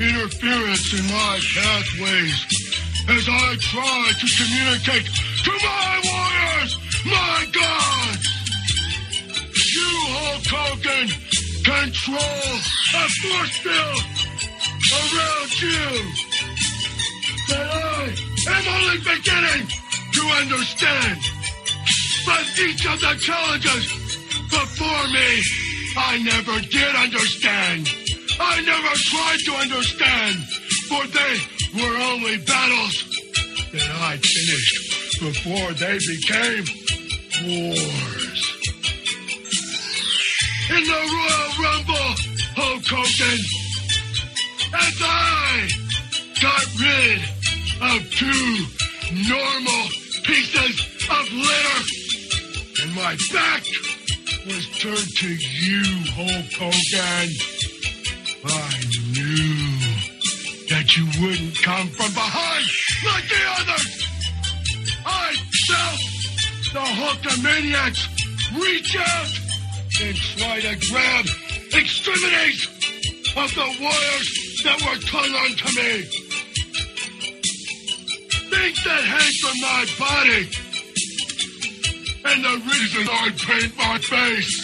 interference in my pathways as I try to communicate to my Hogan, control a force field around you that I am only beginning to understand. But each of the challenges before me, I never did understand. I never tried to understand, for they were only battles that I finished before they became wars. In the Royal Rumble, Hulk Hogan, as I got rid of two normal pieces of litter, and my back was turned to you, Hulk Hogan. I knew that you wouldn't come from behind like the others. I felt the Hulkamaniacs reach out and try to grab extremities of the warriors that were clung onto me. Things that hang from my body. And the reason I paint my face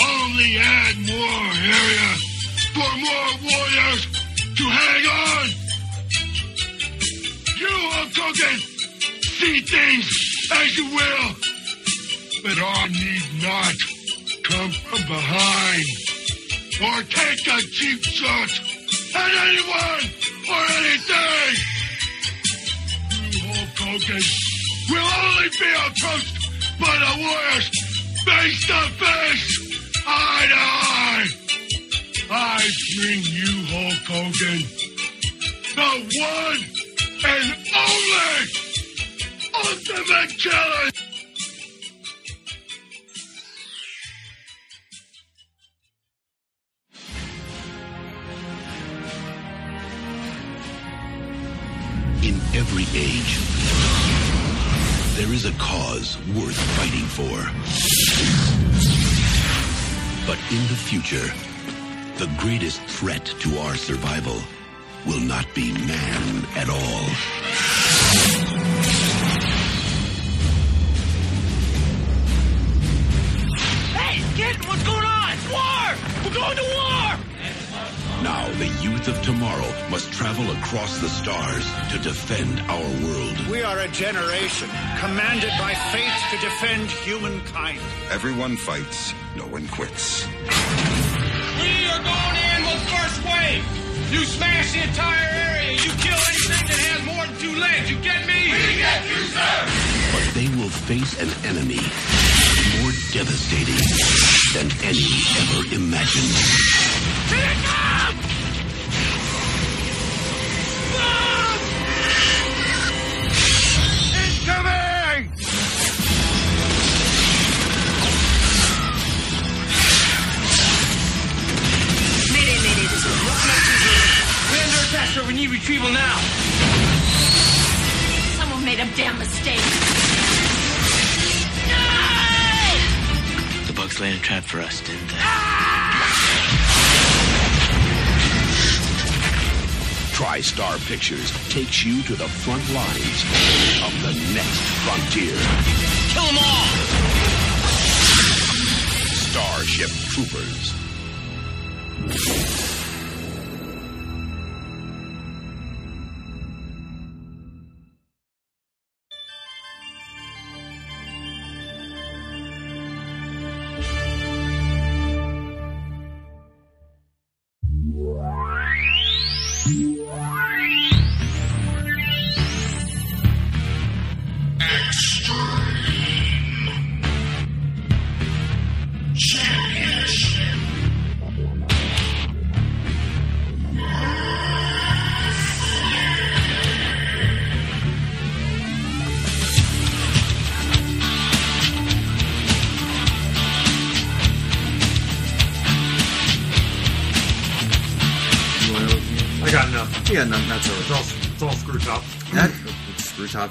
only add more area for more warriors to hang on. You, Hulk Hogan, see things as you will, but I need not come from behind or take a cheap shot at anyone or anything. Hulk Hogan, will only be approached by the warriors face to face. Eye to eye. I bring you, Hulk Hogan, the one and only ultimate challenge. In every age, there is a cause worth fighting for. But in the future, the greatest threat to our survival will not be man at all. Hey, kid, what's going on? War! We're going to war! Now the youth of tomorrow must travel across the stars to defend our world. We are a generation commanded by fate to defend humankind. Everyone fights, no one quits. We are going in with first wave. You smash the entire area. You kill anything that has more than two legs. You get me? We get you, sir. But they will face an enemy more devastating than any ever imagined. Need retrieval now. Someone made a damn mistake. The bugs laid a trap for us, didn't they? TriStar Pictures takes you to the front lines of the next frontier. Kill them all! Starship Troopers.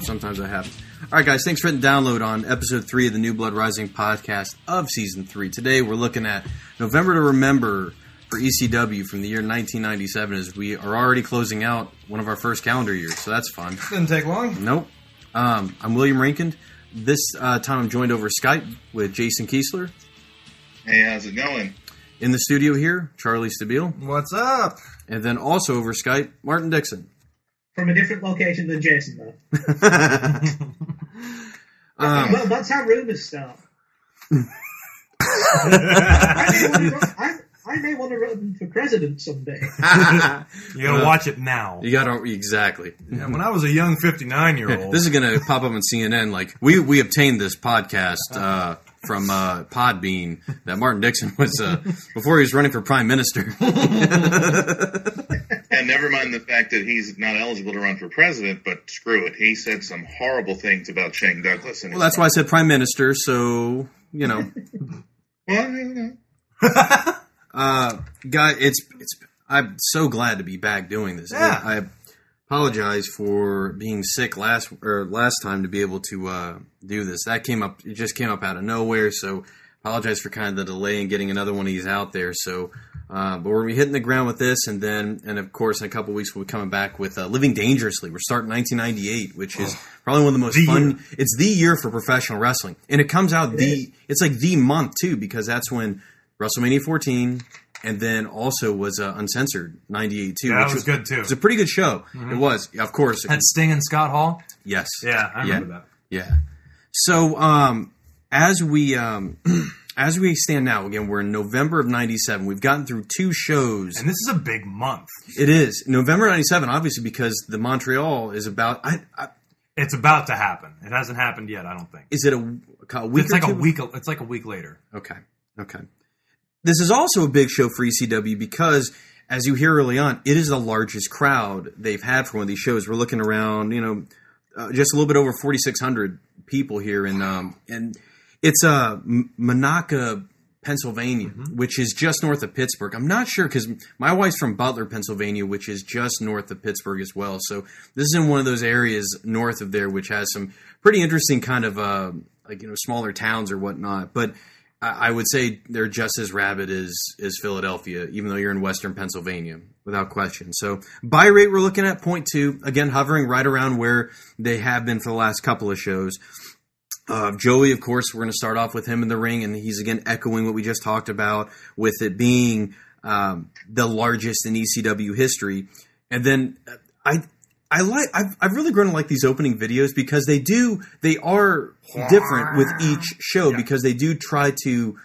Sometimes that happens. All right, guys. Thanks for hitting download on episode three of the New Blood Rising podcast of season three. Today we're looking at November to Remember for ECW from the year 1997. As we are already closing out one of our first calendar years, so that's fun. Didn't take long. Nope. Um, I'm William Rankin. This uh, time I'm joined over Skype with Jason Kiesler. Hey, how's it going? In the studio here, Charlie Stabile. What's up? And then also over Skype, Martin Dixon. From a different location than Jason, though. um, well, that's how rumors start. I, may want to run, I, I may want to run for president someday. you gotta Uh, watch it now. You gotta exactly. Yeah, when I was a young 59 year old. This is gonna pop up on CNN. Like we we obtained this podcast uh, from uh, Podbean that Martin Dixon was uh, before he was running for prime minister. And never mind the fact that he's not eligible to run for president, but screw it. He said some horrible things about Shane Douglas. And well, that's why I said prime minister. So you know, Well, you know. uh, guy, it's it's. I'm so glad to be back doing this. Yeah. I apologize for being sick last or last time to be able to uh, do this. That came up. It just came up out of nowhere. So apologize for kind of the delay in getting another one of these out there. So. Uh, but we're gonna be hitting the ground with this, and then, and of course, in a couple weeks we'll be coming back with uh, "Living Dangerously." We're starting 1998, which is probably one of the most The fun. year. It's the year for professional wrestling, and it comes out the. It's like the month too, because that's when WrestleMania 14, and then also was uh, Uncensored 98 too. Yeah, that which was good, too. It was a pretty good show. It was, of course. Had Sting and Scott Hall? yes. Yeah, I remember that. Yeah. So um, as we um, as we stand now, again, we're in November of '97. We've gotten through two shows. And this is a big month. It is November '97, obviously, because the Montreal is about. I, I, It's about to happen. It hasn't happened yet, I don't think. is it a, a week? It's like a week. It's like a week later. Okay. Okay. This is also a big show for ECW because, as you hear early on, it is the largest crowd they've had for one of these shows. We're looking around, you know, uh, just a little bit over 4,600 people here, in, um, and it's uh, Monaca, Pennsylvania, which is just north of Pittsburgh. I'm not sure because my wife's from Butler, Pennsylvania, which is just north of Pittsburgh as well. So this is in one of those areas north of there, which has some pretty interesting kind of uh, like you know smaller towns or whatnot. But I I would say they're just as rabid as as Philadelphia, even though you're in Western Pennsylvania, without question. So buy rate we're looking at point two again, hovering right around where they have been for the last couple of shows. Uh, Joey, of course, we're going to start off with him in the ring, and he's again echoing what we just talked about with it being um, the largest in ECW history. And then uh, I, I like I've, I've really grown to like these opening videos because they do they are different with each show because they do try to,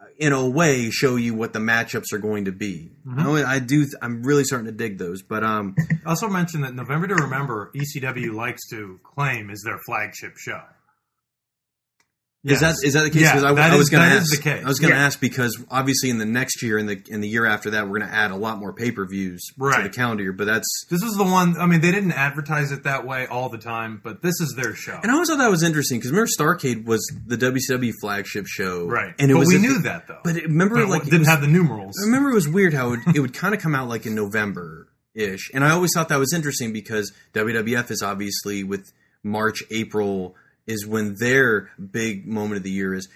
uh, in a way, show you what the matchups are going to be. Mm-hmm. I, I do. I'm really starting to dig those, but um, I also mentioned that November to Remember, ECW likes to claim is their flagship show. Is that Yes. is that the case? Yeah, Because I, that I was going to ask. is the case. I was going to Yeah. ask because obviously in the next year and the in the year after that we're going to add a lot more pay per views to the calendar year. But that's This is the one. I mean, they didn't advertise it that way all the time, but this is their show. and I always thought that was interesting because remember Starcade was the WCW flagship show, Right. And it But was we knew the- that, though. But it, remember, But it like didn't was- have the numerals. I remember it was weird how it, it would kind of come out like in November ish, and I always thought that was interesting because WWF is obviously with March, April is when their big moment of the year is.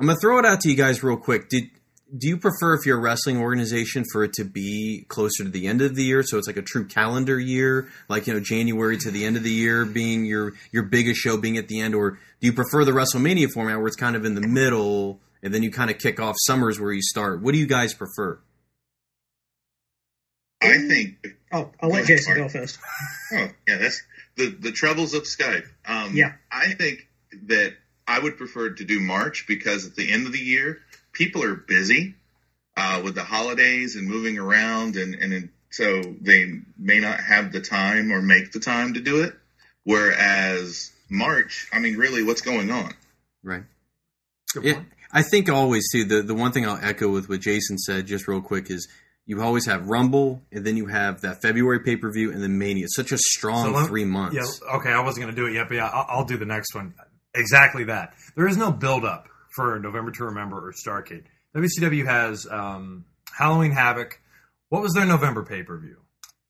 I'm gonna throw it out to you guys real quick. Did do you prefer if you're a wrestling organization for it to be closer to the end of the year, so it's like a true calendar year, like you know January to the end of the year being your your biggest show being at the end, or do you prefer the WrestleMania format where it's kind of in the middle and then you kind of kick off summers where you start? What do you guys prefer? I think. Oh, I'll let Jason go first. Oh, yeah, that's the the troubles of Skype. Um, Yeah. I think that I would prefer to do March because at the end of the year, people are busy uh, with the holidays and moving around, and and so they may not have the time or make the time to do it. Whereas March, I mean, really, what's going on? Right. Yeah, I think always too. The the one thing I'll echo with what Jason said, just real quick, is you always have Rumble, and then you have that February pay per view, and then Mania. It's such a strong let- three months. Yeah, okay, I wasn't going to do it yet, but yeah, I'll, I'll do the next one. Exactly that. There is no build up for November to Remember or Starcade. WCW has um, Halloween Havoc. What was their November pay per view?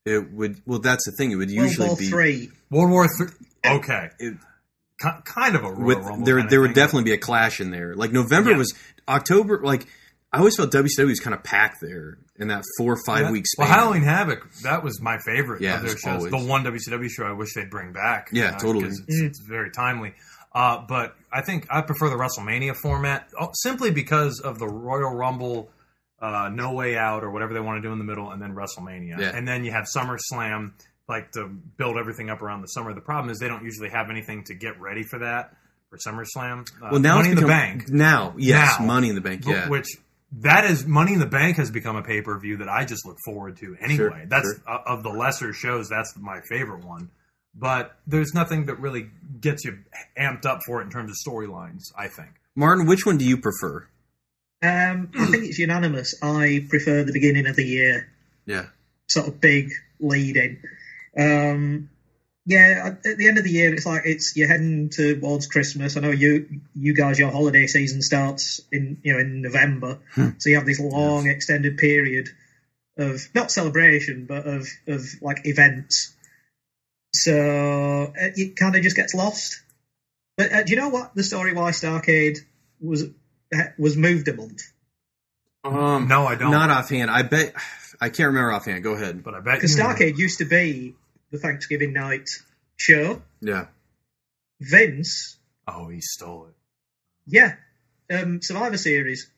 It would. Well, that's the thing. It would World usually War be Three. World War Three. Okay, It- kind of a Royal with Rumble. there. kinda There would thing. definitely be a clash in there. Like November Yeah. was October. Like I always felt WCW was kind of packed there in that four or five Yeah. week span. Well, Halloween Havoc, that was my favorite Yeah, of their shows. always. The one WCW show I wish they'd bring back. Yeah, totally. because It's, it's very timely. Uh, but I think I prefer the WrestleMania format oh, simply because of the Royal Rumble, uh, No Way Out, or whatever they want to do in the middle, and then WrestleMania. Yeah. And then you have SummerSlam, like to build everything up around the summer. The problem is they don't usually have anything to get ready for that for SummerSlam. Uh, well, now Money it's in the Bank. Now, yes, Now. Money in the Bank. Yeah, Which that is Money in the Bank has become a pay per view that I just look forward to anyway. Sure, that's sure. uh, of the lesser shows. That's my favorite one. But there's nothing that really gets you amped up for it in terms of storylines. I think. Martin, which one do you prefer? Um, I think it's unanimous. I prefer the beginning of the year, Yeah, sort of big lead in. Um, yeah, at the end of the year, it's like it's you're heading towards Christmas. I know you you guys, your holiday season starts in you know in November, so you have this long extended period of not celebration, but of of like events. So uh, it kind of just gets lost. But uh, do you know what the story why Starcade was was moved a month? um, No, I don't. Not offhand. I bet I can't remember offhand. Go ahead. But I bet Because you know. Starcade used to be the Thanksgiving night show. Yeah, Vince, Oh, he stole it. yeah, um, Survivor Series.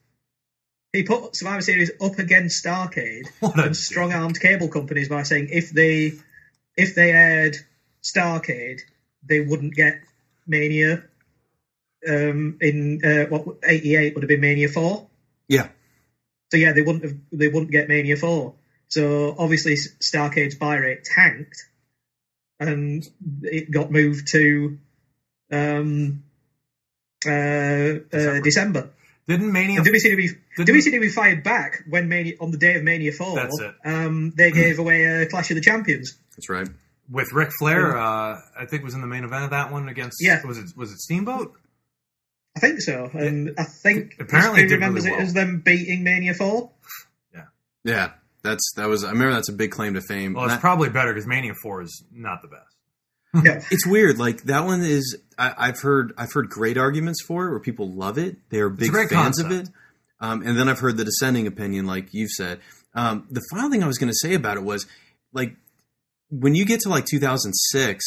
He put Survivor Series up against Starcade and strong armed cable companies by saying if they if they aired Starcade, they wouldn't get Mania. Um, in uh, what '88 would have been Mania Four. yeah. So yeah, they wouldn't have they wouldn't get Mania Four. So obviously Starcade's buy rate tanked, and it got moved to um, uh, uh, December. Didn't Mania? And WCW Didn't- WCW fired back when Mania on the day of Mania Four. That's it. Um, they gave away a Clash of the Champions. That's right. with Ric Flair, uh, I think was in the main event of that one against. Yeah. Was it was it Steamboat? I think so, and I think Apparently history it remembers really it as them beating Mania Four. Yeah, that's that was. I remember that's a big claim to fame. Well, it's That- probably better because Mania Four is not the best. Yeah. it's weird. Like that one is. I, I've heard. I've heard great arguments for it, where people love it. They're big great fans of it. Um, and then I've heard the dissenting opinion, like you've said. Um, the final thing I was going to say about it was, like, when you get to like 2006,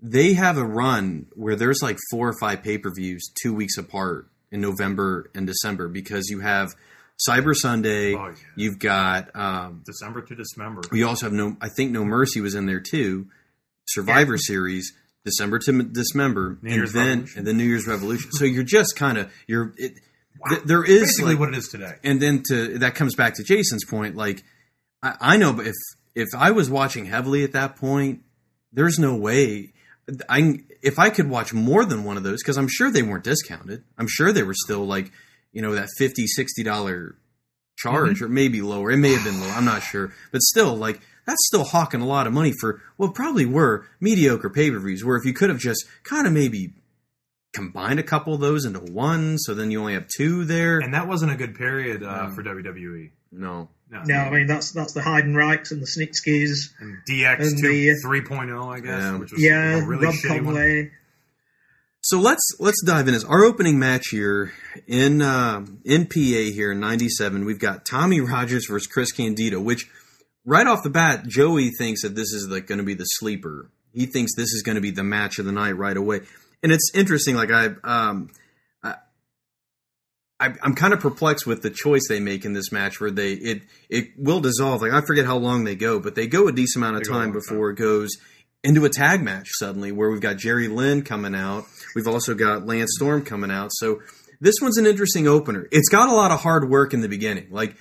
they have a run where there's like four or five pay per views two weeks apart in November and December because you have Cyber Sunday. Oh, yeah. You've got um, December to Dismember. we also have no. I think No Mercy was in there too. Survivor Series, December to Dismember, New and Year's then Revolution. and the New Year's Revolution. so you're just kind of you're. It, th- there is Basically, like- what it is today. and then to that comes back to Jason's point. Like I, I know, but if if I was watching heavily at that point, there's no way. I if I could watch more than one of those because I'm sure they weren't discounted. I'm sure they were still like you know that 50 60 dollar charge Mm-hmm. or maybe lower. It may have been lower. I'm not sure, but still like that's still hawking a lot of money for what probably were mediocre pay per views. Where if you could have just kind of maybe combined a couple of those into one, so then you only have two there. And that wasn't a good period uh, No. for WWE. no, No. No, I mean that's that's the Heidenreichs and the Snitskys. And DX And two the- 3.0, I guess, Yeah. which was Yeah, a really Rob shitty one. So let's let's dive in. As our opening match here in uh, in PA here in '97, we've got Tommy Rogers versus Chris Candido. Which right off the bat, Joey thinks that this is like going to be the sleeper. He thinks this is going to be the match of the night right away. And it's interesting. Like I, um, I, I I'm kind of perplexed with the choice they make in this match, where they it it will dissolve. Like I forget how long they go, but they go a decent amount of They go a time before it goes into a tag match suddenly where we've got Jerry Lynn coming out. We've also got Lance Storm coming out. So this one's an interesting opener. It's got a lot of hard work in the beginning. Like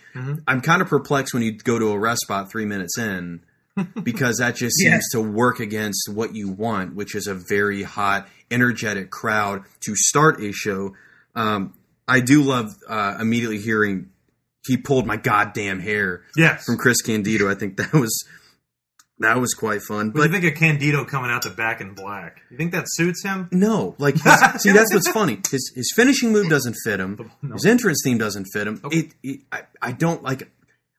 I'm kind of perplexed when you go to a rest spot three minutes in because that just seems to work against what you want, which is a very hot, energetic crowd to start a show. Um, I do love uh, immediately hearing he pulled my goddamn hair Yes. from Chris Candido. I think that was that was quite fun. What do But you think of Candido coming out the back in black? You think that suits him? no, like his, see, that's what's funny. His his finishing move doesn't fit him. No. His entrance theme doesn't fit him. It, it I, I don't like.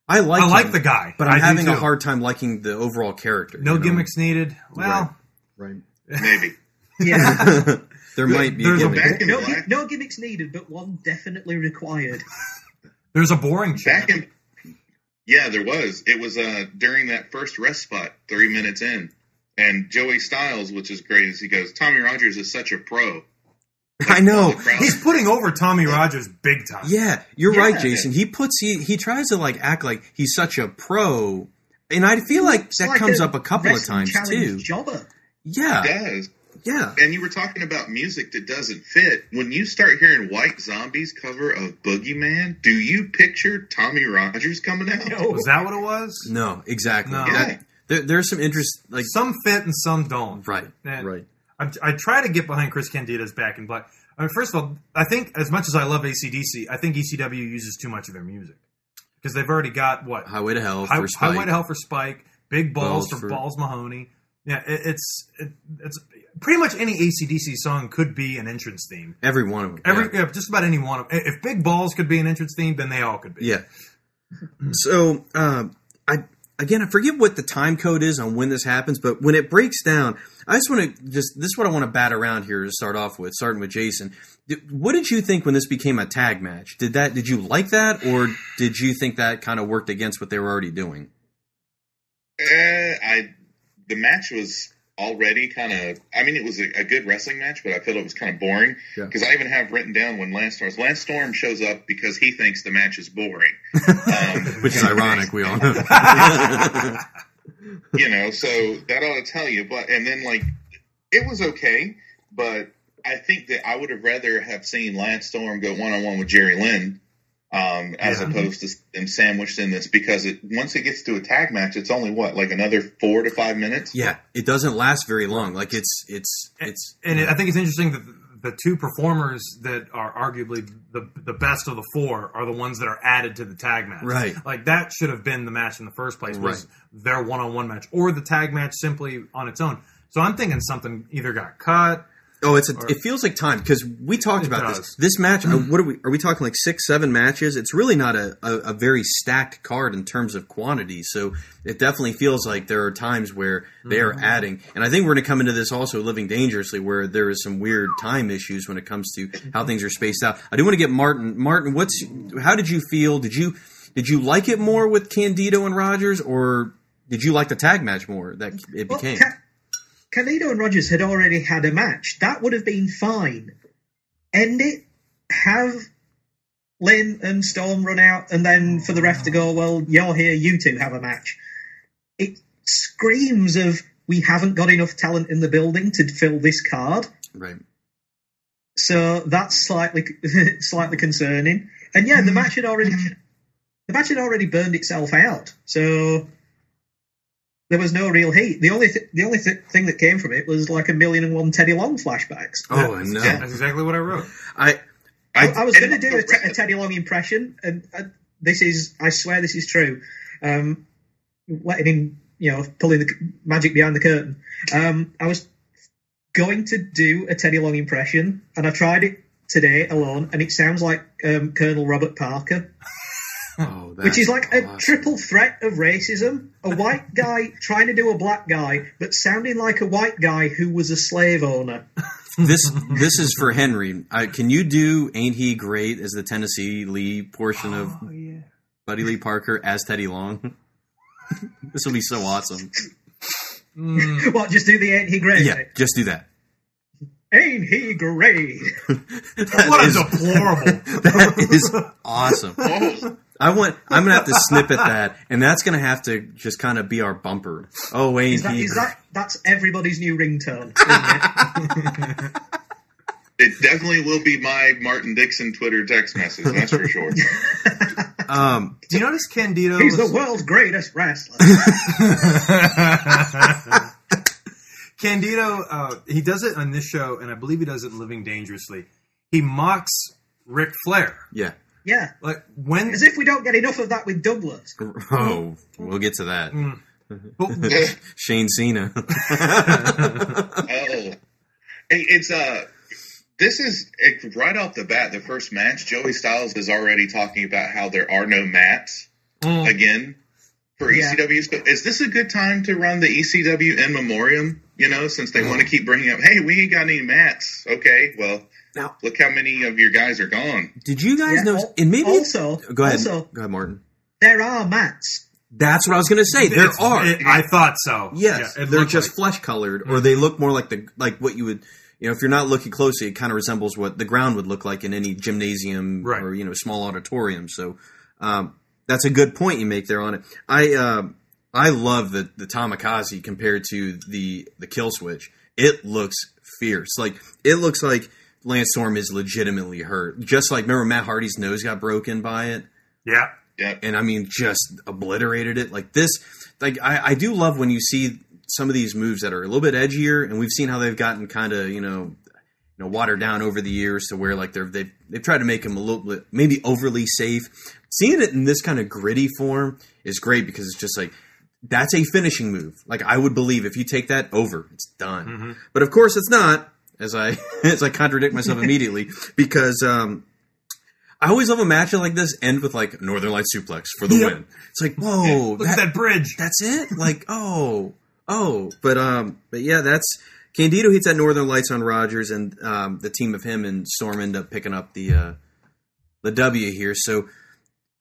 I like I like him, the guy, but I'm I having a hard time liking the overall character. No you know? gimmicks needed. Well, Right. Maybe. Yeah. there might be There's a gimmicks. Back in no, black, no gimmicks needed, but one definitely required. there's a boring back in. Yeah, there was. It was uh during that first rest spot, three minutes in, and Joey Styles, which is great, is he goes, "Tommy Rogers is such a pro." I know. He's putting over Tommy Rogers big time. Yeah, you're Yeah. right, Jason. He puts he he tries to like act like he's such a pro, and I feel like It's that like comes up a couple of times too. Jobber. Yeah, It does. Yeah. And you were talking about music that doesn't fit. When you start hearing White Zombies cover of Boogeyman, do you picture Tommy Rogers coming out? No. Was that what it was? No, exactly. No. That- there, there's some interest, like Some fit and some don't. right, And right. I, I try to get behind Chris Candido's back in black. I mean, first of all, I think as much as I love ACDC, I think ECW uses too much of their music because they've already got what Highway to Hell High- for Spike. Highway to Hell for Spike, Big Balls, Balls for, for- Balls Mahoney. Yeah, it, it's it, it's pretty much any ACDC song could be an entrance theme. Every one of them. Every yeah. yeah. just about any one of them. if Big Balls could be an entrance theme, then they all could be. Yeah. So, um, I again, I forget what the time code is on when this happens, but when it breaks down, I just want to just this is what I want to bat around here to start off with, starting with Jason. What did you think when this became a tag match? Did that did you like that, or did you think that kind of worked against what they were already doing? Eh, I the match was already kind of. I mean, it was a, a good wrestling match, but I felt it was kind of boring Yeah. because I even have written down when Lance Storm Lance Storm shows up because he thinks the match is boring, um, Which is ironic, we all know. you know. So that ought to tell you. But and then like it was okay, but I think that I would have rather have seen Lance Storm go one on one with Jerry Lynn. Um, as Yeah. opposed to them sandwiched in this because it once it gets to a tag match, it's only what like another four to five minutes. yeah, it doesn't last very long. Like it's it's it's and it, I think it's interesting that the, the two performers that are arguably the the best of the four are the ones that are added to the tag match. Right. Like that should have been the match in the first place. Was Right. their one on one match or the tag match simply on its own. So I'm thinking something either got cut. Oh, it's a, Or- it feels like time because we talked about does. this. This match, uh, what are we? Are we talking like six, seven matches? It's really not a, a, a very stacked card in terms of quantity. So it definitely feels like there are times where they are Mm-hmm. adding, and I think we're going to come into this also living dangerously, where there is some weird time issues when it comes to how things are spaced out. I do want to get Martin. Martin, what's how did you feel? Did you did you like it more with Candido and Rogers, or did you like the tag match more that it Well, became? Ca- Candido and Rogers had already had a match. That would have been fine. End it, have Lynn and Storm run out, and then for the ref to go, well, you're here, you two have a match. It screams of we haven't got enough talent in the building to fill this card. right. So that's slightly slightly concerning. And yeah, the hmm. match had already the match had already burned itself out. So there was no real heat. The only th- the only th- thing that came from it was like a million and one Teddy Long flashbacks. Oh, I know. That's exactly what I wrote. I I, I was going to do a, Teddy Long impression, and uh, this is I swear this is true. Um, letting him, you know, pulling the c- magic behind the curtain. Um, I was going to do a Teddy Long impression, and I tried it today alone, and it sounds like um, Colonel Robert Parker. oh, which is like a awesome. triple threat of racism. A white guy trying to do a black guy, but sounding like a white guy who was a slave owner. this this is for Henry. Uh, can you do "Ain't He Great" as the Tennessee Lee portion of Oh yeah. Buddy Lee Parker as Teddy Long? this will be so awesome. what, just do the ain't he great? Yeah, just do that. Ain't he great? That What a deplorable. that is awesome. I want. I'm gonna have to snippet that, and that's gonna have to just kind of be our bumper. Oh, ain't Is that, he? is that that's everybody's new ringtone? isn't it? it definitely will be my Martin Dixon Twitter text message. That's for sure. Um, Do you notice Candido? He's was- the world's greatest wrestler. Candido, uh, he does it on this show, and I believe he does it in Living Dangerously. He mocks Ric Flair. yeah. Yeah, Like when as if we don't get enough of that with Douglas. Oh, we'll get to that. but- Shane Cena. Oh, it's uh, this is it, right off the bat. The first match, Joey Styles is already talking about how there are no mats Mm. again for Yeah. ECW. So is this a good time to run the ECW in memoriam? You know, since they want to keep bringing up, hey, we ain't got any mats. Okay, well, Now- look how many of your guys are gone. Did you guys Yeah, know? al- And maybe also- go ahead. also- go ahead, Martin. There are mats. That's what I was going to say. There It's- are. it- I thought so. Yes, Yeah, they're just like- flesh colored, or they look more like the like what you would. You know, if you're not looking closely, it kind of resembles what the ground would look like in any gymnasium Right. or you know small auditorium. So um, that's a good point you make there on it. I um I love the the Tamikaze compared to the the Kill Switch. It looks fierce. Like it looks like Lance Storm is legitimately hurt. Just like remember Matt Hardy's nose got broken by it Yeah. Yep. and I mean just obliterated it. Like this, like I, I do love when you see some of these moves that are a little bit edgier, and we've seen how they've gotten kind of you know, you know, watered down over the years to where like they're they've they've tried to make them a little bit maybe overly safe. Seeing it in this kind of gritty form is great because it's just like that's a finishing move. Like I would believe if you take that over, it's done. Mm-hmm. But of course, it's not. As I as I contradict myself immediately because. um I always love a match like this end with like Northern Light suplex for the Yep. win. It's like, whoa, Look at that bridge. that's it. Like, oh, oh, but um, but yeah, that's Candido hits that Northern Lights on Rogers, and um, the team of him and Storm end up picking up the uh, the W here. So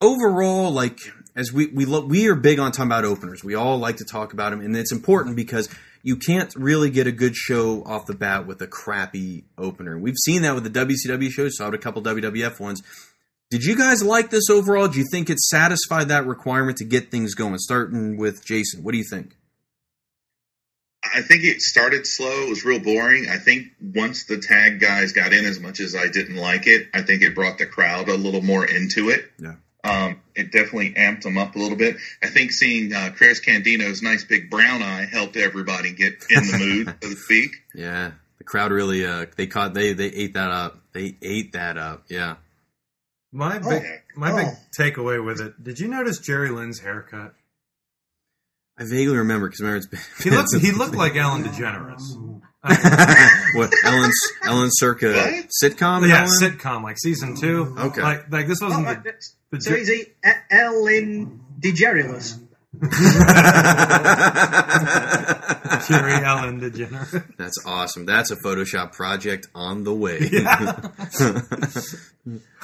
overall, like as we we lo- we are big on talking about openers. We all like to talk about them, and it's important because you can't really get a good show off the bat with a crappy opener. We've seen that with the WCW shows. Saw it a couple WWF ones. Did you guys like this overall? Do you think it satisfied that requirement to get things going? Starting with Jason, what do you think? I think it started slow. It was real boring. I think once the tag guys got in, as much as I didn't like it, I think it brought the crowd a little more into it. Yeah. Um, it definitely amped them up a little bit. I think seeing uh, Chris Candido's nice big brown eye helped everybody get in the mood, so to speak. Yeah, the crowd really uh they caught they they ate that up. They ate that up. Yeah. My Oh. big, my big Oh. takeaway with it. Did you notice Jerry Lynn's haircut? I vaguely remember because remember it's been, He looked he looked like Alan DeGeneres. What Ellen Ellen Circa What? sitcom. yeah, Ellen? sitcom like season two. Okay. like like this Oh, wasn't right, the, that's- the so Jer- is he Ellen DeGerilus? Jerry Ellen DeGeneres. That's awesome. That's a Photoshop project on the way.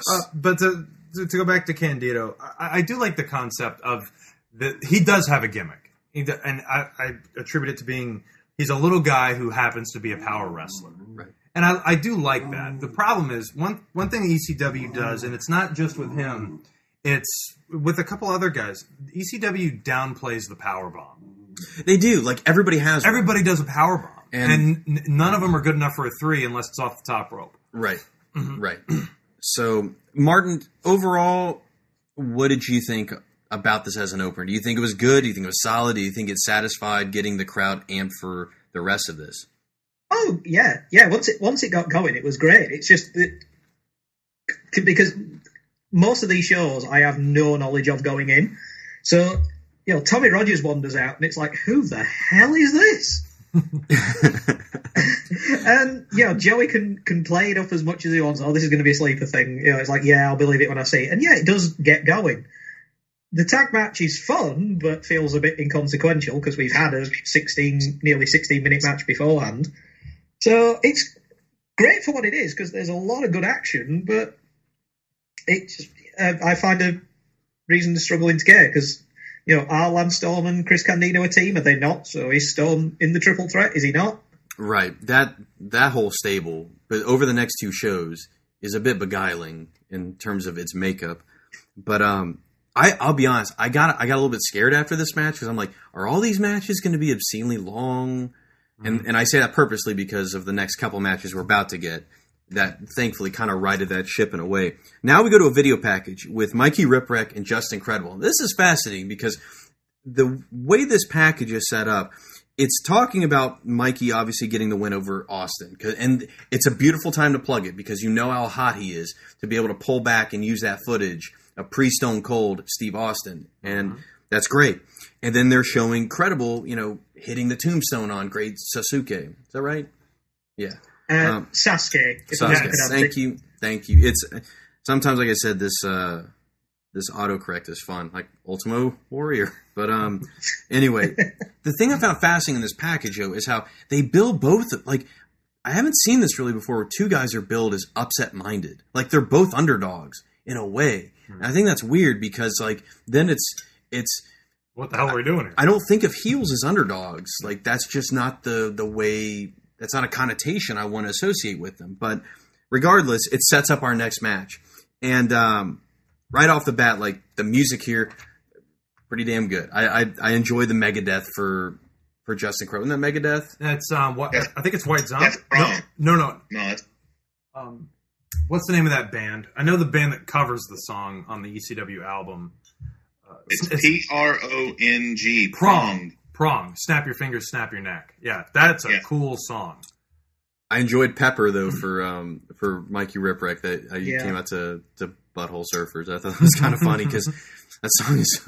Uh, but to, to to go back to Candido, I, I do like the concept of that he does have a gimmick, He do- and I, I attribute it to being he's a little guy who happens to be a power wrestler. Right. And I, I do like that. The problem is one one thing ECW does, and it's not just with him. It's with a couple other guys. ECW downplays the power bomb. they do. Like everybody has. one. Everybody does a power bomb, And- and, none of them are good enough for a three unless it's off the top rope. Right. Mm-hmm. Right. So, Martin, overall, what did you think about this as an opener? Do you think it was good? Do you think it was solid? Do you think it satisfied getting the crowd amped for the rest of this? Oh yeah, yeah. Once it once it got going, it was great. It's just that because most of these shows I have no knowledge of going in, so you know Tommy Rogers wanders out, and it's like, who the hell is this? and you know Joey can can play it up as much as he wants. Oh, this is going to be a sleeper thing. You know, it's like, yeah, I'll believe it when I see it, and yeah, it does get going. The tag match is fun, but feels a bit inconsequential because we've had a sixteen, nearly sixteen minute match beforehand. So it's great for what it is because there's a lot of good action, but it just, uh, I find a reason to struggle into gear because you know are Lance Storm and Chris Candido a team? Are they not? So is Storm in the triple threat? Is he not? Right. That that whole stable, but over the next two shows, is a bit beguiling in terms of its makeup. But um, I I'll be honest, I got I got a little bit scared after this match because I'm like, are all these matches going to be obscenely long? And mm-hmm. and I say that purposely because of the next couple matches we're about to get. That thankfully kind of righted that ship in a way. Now we go to a video package with Mikey Whipwreck and Justin Credible. This is fascinating because the way this package is set up, it's talking about Mikey obviously getting the win over Austin, and it's a beautiful time to plug it because you know how hot he is to be able to pull back and use that footage of pre-Stone Cold Steve Austin, and that's great. And then they're showing credible, you know, hitting the tombstone on Great Sasuke. Is that right? Yeah. Uh, Um, Sasuke. Sasuke. Thank you, thank you. It's sometimes, like I said, this uh, this autocorrect is fun, like Ultimo Warrior. But um, anyway, the thing I found fascinating in this package, though, is how they build both. Like, I haven't seen this really before. Where two guys are billed as upset minded, like they're both underdogs in a way. And I think that's weird because like then it's it's What the hell are we doing here? I don't think of heels as underdogs. Like that's just not the the way. That's not a connotation I want to associate with them. But regardless, it sets up our next match, and um, right off the bat, like the music here, pretty damn good. I I, I enjoy the Megadeth for for Justin Crow. Isn't that Megadeth? That's um, what That's- I think it's White Zombie. that's. No, no, no. No, that's Um, what's the name of that band? I know the band that covers the song on the ECW album. Uh, it's P R O N G Prong. Prong. Snap your fingers, snap your neck. Yeah, that's a Yeah. cool song. I enjoyed Pepper though for um for Mikey Whipwreck that uh, you Yeah. came out to to Butthole Surfers. I thought that was kind of funny because that song is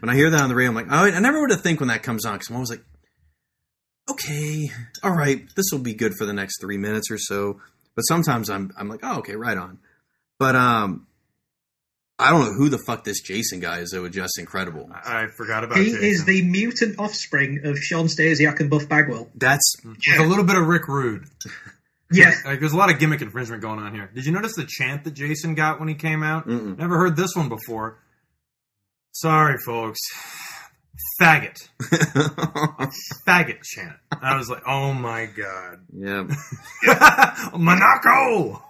when I hear that on the radio, I'm like, oh, I never would have think when that comes on because I'm always like, okay, all right, this will be good for the next three minutes or so. But sometimes I'm I'm like, oh, okay, right on. But um, I don't know who the fuck this Jason guy is though with Justin Credible. I, I forgot about He Jason. is the mutant offspring of Sean Stasiak and Buff Bagwell. That's With a little bit of Rick Rude. Yeah. Like, there's a lot of gimmick infringement going on here. Did you notice the chant that Jason got when he came out? Mm-mm. Never heard this one before. Sorry, folks. Faggot. Faggot chant. I was like, oh my god. yeah. Monaco!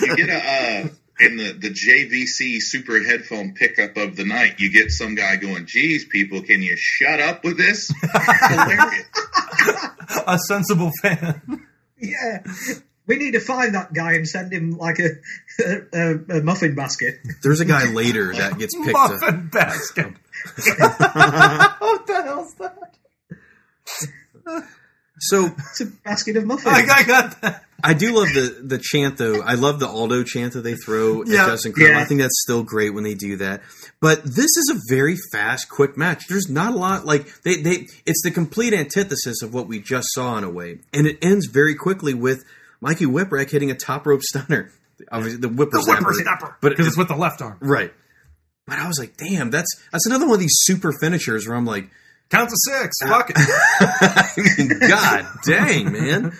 you get a uh, in the the JVC super headphone pickup of the night. You get some guy going, "Geez, people, can you shut up with this?" Hilarious. A sensible fan. Yeah. We need to find that guy and send him like a, a, a muffin basket. There's a guy later that gets picked up. Muffin basket. what the hell's that? So It's a basket of muffins. I, I got that. I do love the the chant though. I love the Aldo chant that they throw Yeah. at Justin Crowe. Yeah. I think that's still great when they do that. But this is a very fast, quick match. There's not a lot like they they. It's the complete antithesis of what we just saw in a way, and it ends very quickly with Mikey Whipwreck hitting a top rope stunner. Obviously, the Whipper. The whippersnapper, whippersnapper. but Because it's with the left arm. right. But I was like, damn, that's that's another one of these super finishers where I'm like, Count to six. Ah. Fuck it. God dang, man.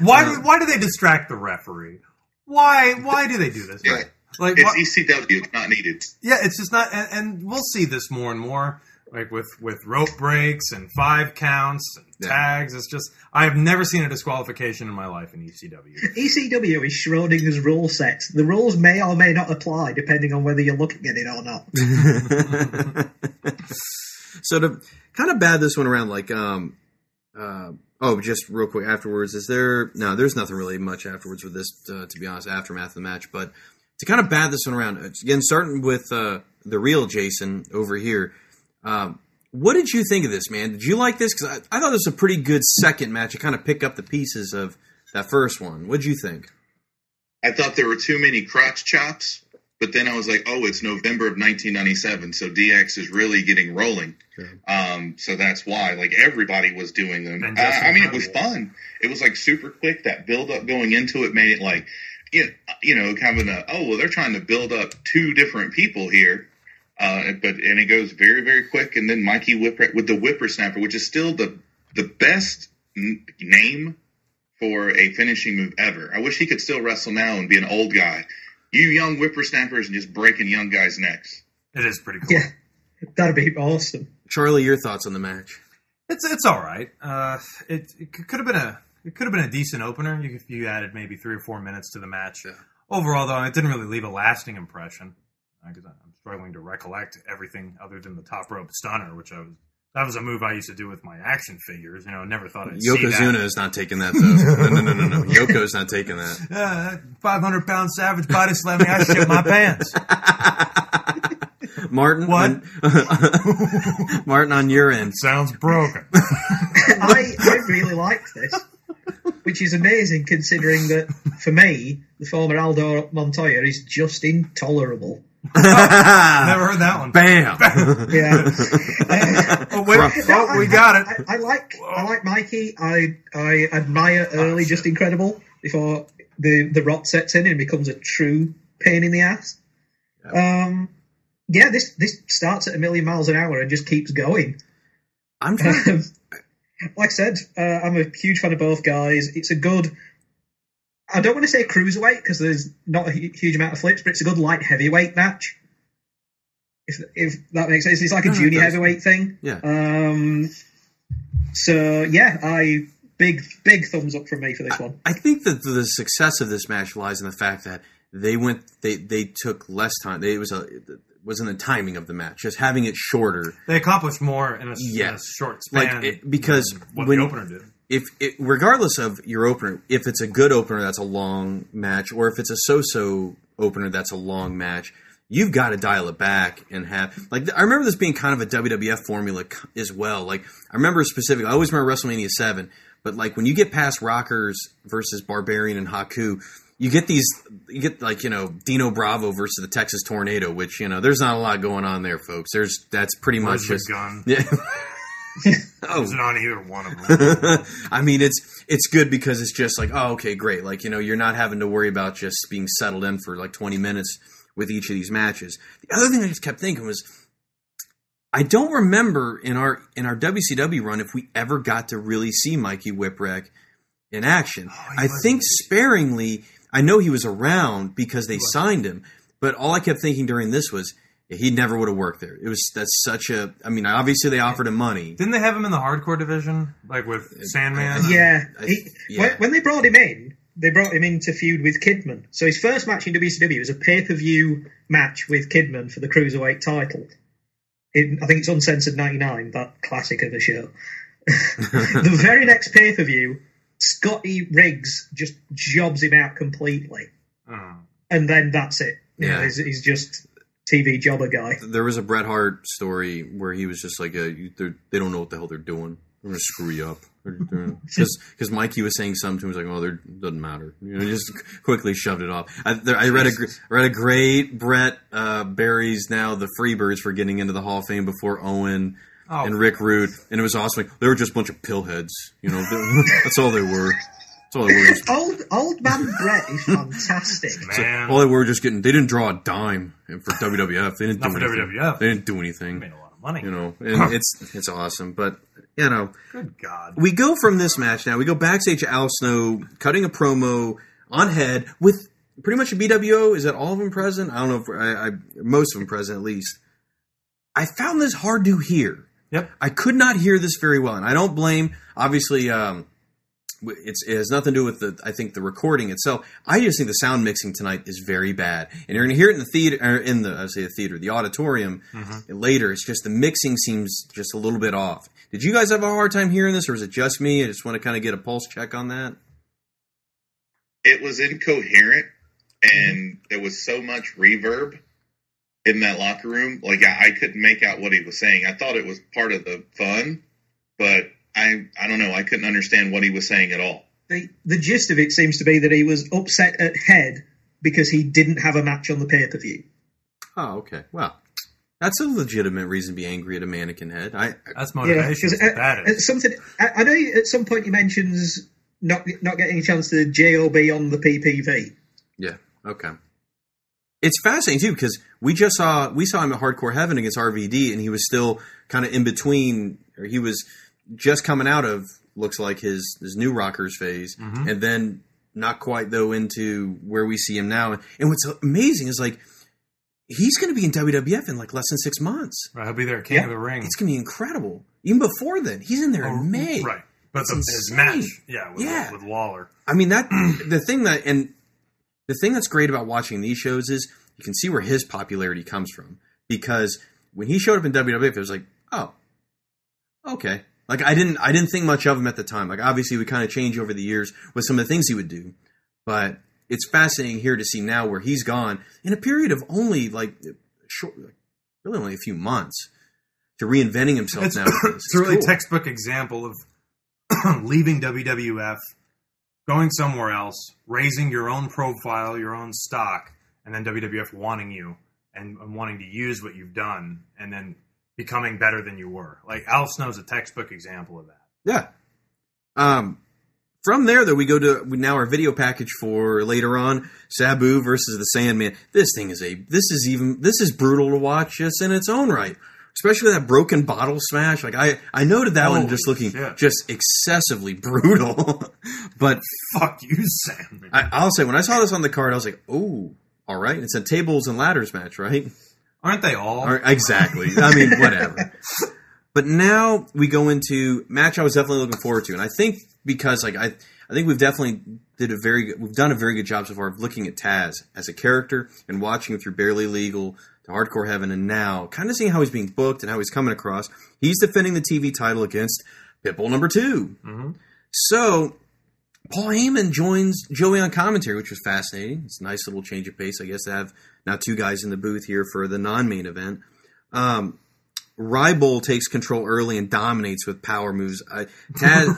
Why uh, do, why do they distract the referee? Why why do they do this? Yeah. Like It's why- ECW. It's not needed. yeah, it's just not and, and we'll see this more and more like with with rope breaks and five counts and Yeah. tags. It's just I have never seen a disqualification in my life in ECW. ECW is Schrodinger's rule set. The rules may or may not apply depending on whether you're looking at it or not. so to kind of bad this one around, like, um, uh, oh, just real quick afterwards, is there? No, there's nothing really much afterwards with this, uh, to be honest. Aftermath of the match, but to kind of bad this one around again, starting with uh, the real Jason over here. Um, what did you think of this, man? Did you like this? Because I, I thought this was a pretty good second match to kind of pick up the pieces of that first one. What did you think? I thought there were too many crotch chops, but then I was like, oh, it's November of 1997, so DX is really getting rolling. Um, so that's why, like, everybody was doing them. And Uh, I mean, it was fun. It was like super quick. That build up going into it made it like, you know, you know kind of a, oh, well, they're trying to build up two different people here. Uh, but and it goes very very quick, and then Mikey Whipper with the whippersnapper, which is still the the best n- name for a finishing move ever. I wish he could still wrestle now and be an old guy. You young whippersnappers and just breaking young guys' necks. It is pretty cool. Yeah. That'd be awesome. Charlie, your thoughts on the match? It's it's all right. Uh, it, it could have been a it could have been a decent opener you- if you added maybe three or four minutes to the match. Overall, though, it didn't really leave a lasting impression because I'm struggling to recollect everything other than the top rope stunner, which I was that was a move I used to do with my action figures. You know, never thought I'd see that. Yokozuna that. is not taking that though. No, no, no, no, no. Yoko's not taking that. Uh, Five hundred pound savage body slam me. I shit my pants. Martin, What? on- Martin, on your end. Sounds broken. I, I really liked this, which is amazing considering that for me, the former Aldo Montoya is just intolerable. Never heard that one. Bam. Yeah. Oh wait, No, oh, we got it. I, I like I like Mikey. I I admire early Justin Credible before the the rot sets in and becomes a true pain in the ass. Um, yeah, this this starts at a million miles an hour and just keeps going. I'm trying. like I said, uh, I'm a huge fan of both guys. It's a good. I don't want to say cruiserweight because there's not a huge amount of flips, but it's a good light heavyweight match. If if that makes sense, it's like a No, junior heavyweight thing. Yeah. Um. So yeah, I big big thumbs up from me for this one. I think that the success of this match lies in the fact that they went they they took less time. They, it was a it wasn't the timing of the match, just having it shorter. They accomplished more in a, s- in a Yes. short span. Like it, because than what when the opener did. If it, regardless of your opener, if it's a good opener, that's a long match, or if it's a so-so opener, that's a long match. You've got to dial it back and have like I remember this being kind of a WWF formula as well. Like I remember specifically, I always remember WrestleMania seven, but like when you get past Rockers versus Barbarian and Haku, you get these, you get like you know Dino Bravo versus the Texas Tornado, which you know there's not a lot going on there, folks. There's that's pretty much Where's just gun? yeah. oh, It's not either one of them. I mean, it's it's good because it's just like, oh, okay, great. Like you know, you're not having to worry about just being settled in for like 20 minutes with each of these matches. The other thing I just kept thinking was, I don't remember in our in our WCW run if we ever got to really see Mikey Whipwreck in action. Oh, I think sparingly. I know he was around because they signed him, but all I kept thinking during this was. He never would have worked there. It was that's such a. I mean, obviously they offered him money. Didn't they have him in the hardcore division, like with uh, Sandman? Yeah, I- he, yeah. When, when they brought him in, they brought him in to feud with Kidman. So his first match in WCW was a pay per view match with Kidman for the cruiserweight title. In, I think it's uncensored '99, that classic of a show. the very next pay per view, Scotty Riggs just jobs him out completely, Oh. and then that's it. You know, Yeah. he's, he's just TV jobber guy. there was a Bret Hart story where he was just like, uh, you- they're- don't know what the hell they're doing. They're gonna screw you up. Because Mikey was saying something to him, he was like, oh, it doesn't matter. You know, he just quickly shoved it off. I, there, I read a read a great Bret uh, Barry's now the Freebirds for getting into the Hall of Fame before Owen Oh. and Rick Rude, and it was awesome. Like, they were just a bunch of pillheads. You know, they. That's all they were. Old old man Bret is fantastic. Man, All they were just getting. They didn't draw a dime for WWF. They didn't Not do for anything. WWF. They didn't do anything. made a lot of money. You know, and it's it's awesome. But you know, Good God. we go from this match now. We go backstage. to Al Snow cutting a promo on head with pretty much a BWO. Is that all of them present? I don't know. If I, I most of them present at least. I found this hard to hear. Yep. I could not hear this very well, and I don't blame. Obviously, um, w- it's, it has nothing to do with the. I think the recording itself. I just think the sound mixing tonight is very bad, and you're going to hear it in the theater, or in the I say the theater, the auditorium mm-hmm. later. It's just the mixing seems just a little bit off. Did you guys have a hard time hearing this, or is it just me? I just want to kind of get a pulse check on that. It was incoherent, and mm-hmm. there was so much reverb in that locker room. Like I, I couldn't make out what he was saying. I thought it was part of the fun, but I I don't know. I couldn't understand what he was saying at all. the the gist of it seems to be that he was upset at head because he didn't have a match on the pay per view. Oh, okay. Well, that's a legitimate reason to be angry at a mannequin head. I That's Yeah, motivation. because that uh, is. something I, I know you- at some point he mentions not not getting a chance to job on the PPV. Yeah. Okay. It's fascinating too because we just saw we saw him at Hardcore Heaven against RVD, and he was still kind of in between, or he was just coming out of looks like his his new rockers phase, mm-hmm. and then not quite though into where we see him now. And what's amazing is like he's going to be in WWF in like less than six months. Right, he'll be there, King Yeah. of the Ring. It's going to be incredible. Even before then, he's in there Oh, in May. Right. But It's the, his match, yeah, with, Yeah. with Lawler. I mean that the thing that and the thing that's great about watching these shows is you can see where his popularity comes from because when he showed up in WWF, it was like, oh, okay. Like I didn't I didn't think much of him at the time. Like obviously we kind of change over the years with some of the things he would do, but it's fascinating here to see now where he's gone in a period of only like short, really only a few months to reinventing himself It's, now. it's a really textbook example of leaving WWF, going somewhere else, raising your own profile, your own stock, and then WWF wanting you and, and wanting to use what you've done, and then becoming better than you were. Like Al Snow's a textbook example of that. Yeah. Um, from there, though, we go to now our video package for later on Sabu versus the Sandman. This thing is a this is even this is brutal to watch just in its own right, especially that broken bottle smash. Like I I noted that one just looking shit. just excessively brutal, but Fuck you, Sam. I, I'll say when I saw this on the card, I was like, oh, all right, it's a tables and ladders match, right? Aren't they all? Right, exactly. I mean, whatever. But now we go into match I was definitely looking forward to, and I think because like I, I think we've definitely did a very good, we've done a very good job so far of looking at Taz as a character and watching him through Barely Legal to Hardcore Heaven, and now kind of seeing how he's being booked and how he's coming across. He's defending the TV title against Pitbull number 2 mm-hmm. So Paul Heyman joins Joey on commentary, which was fascinating. It's a nice little change of pace, I guess, to have now two guys in the booth here for the non-main event. Um, Rybull takes control early and dominates with power moves. I, Taz,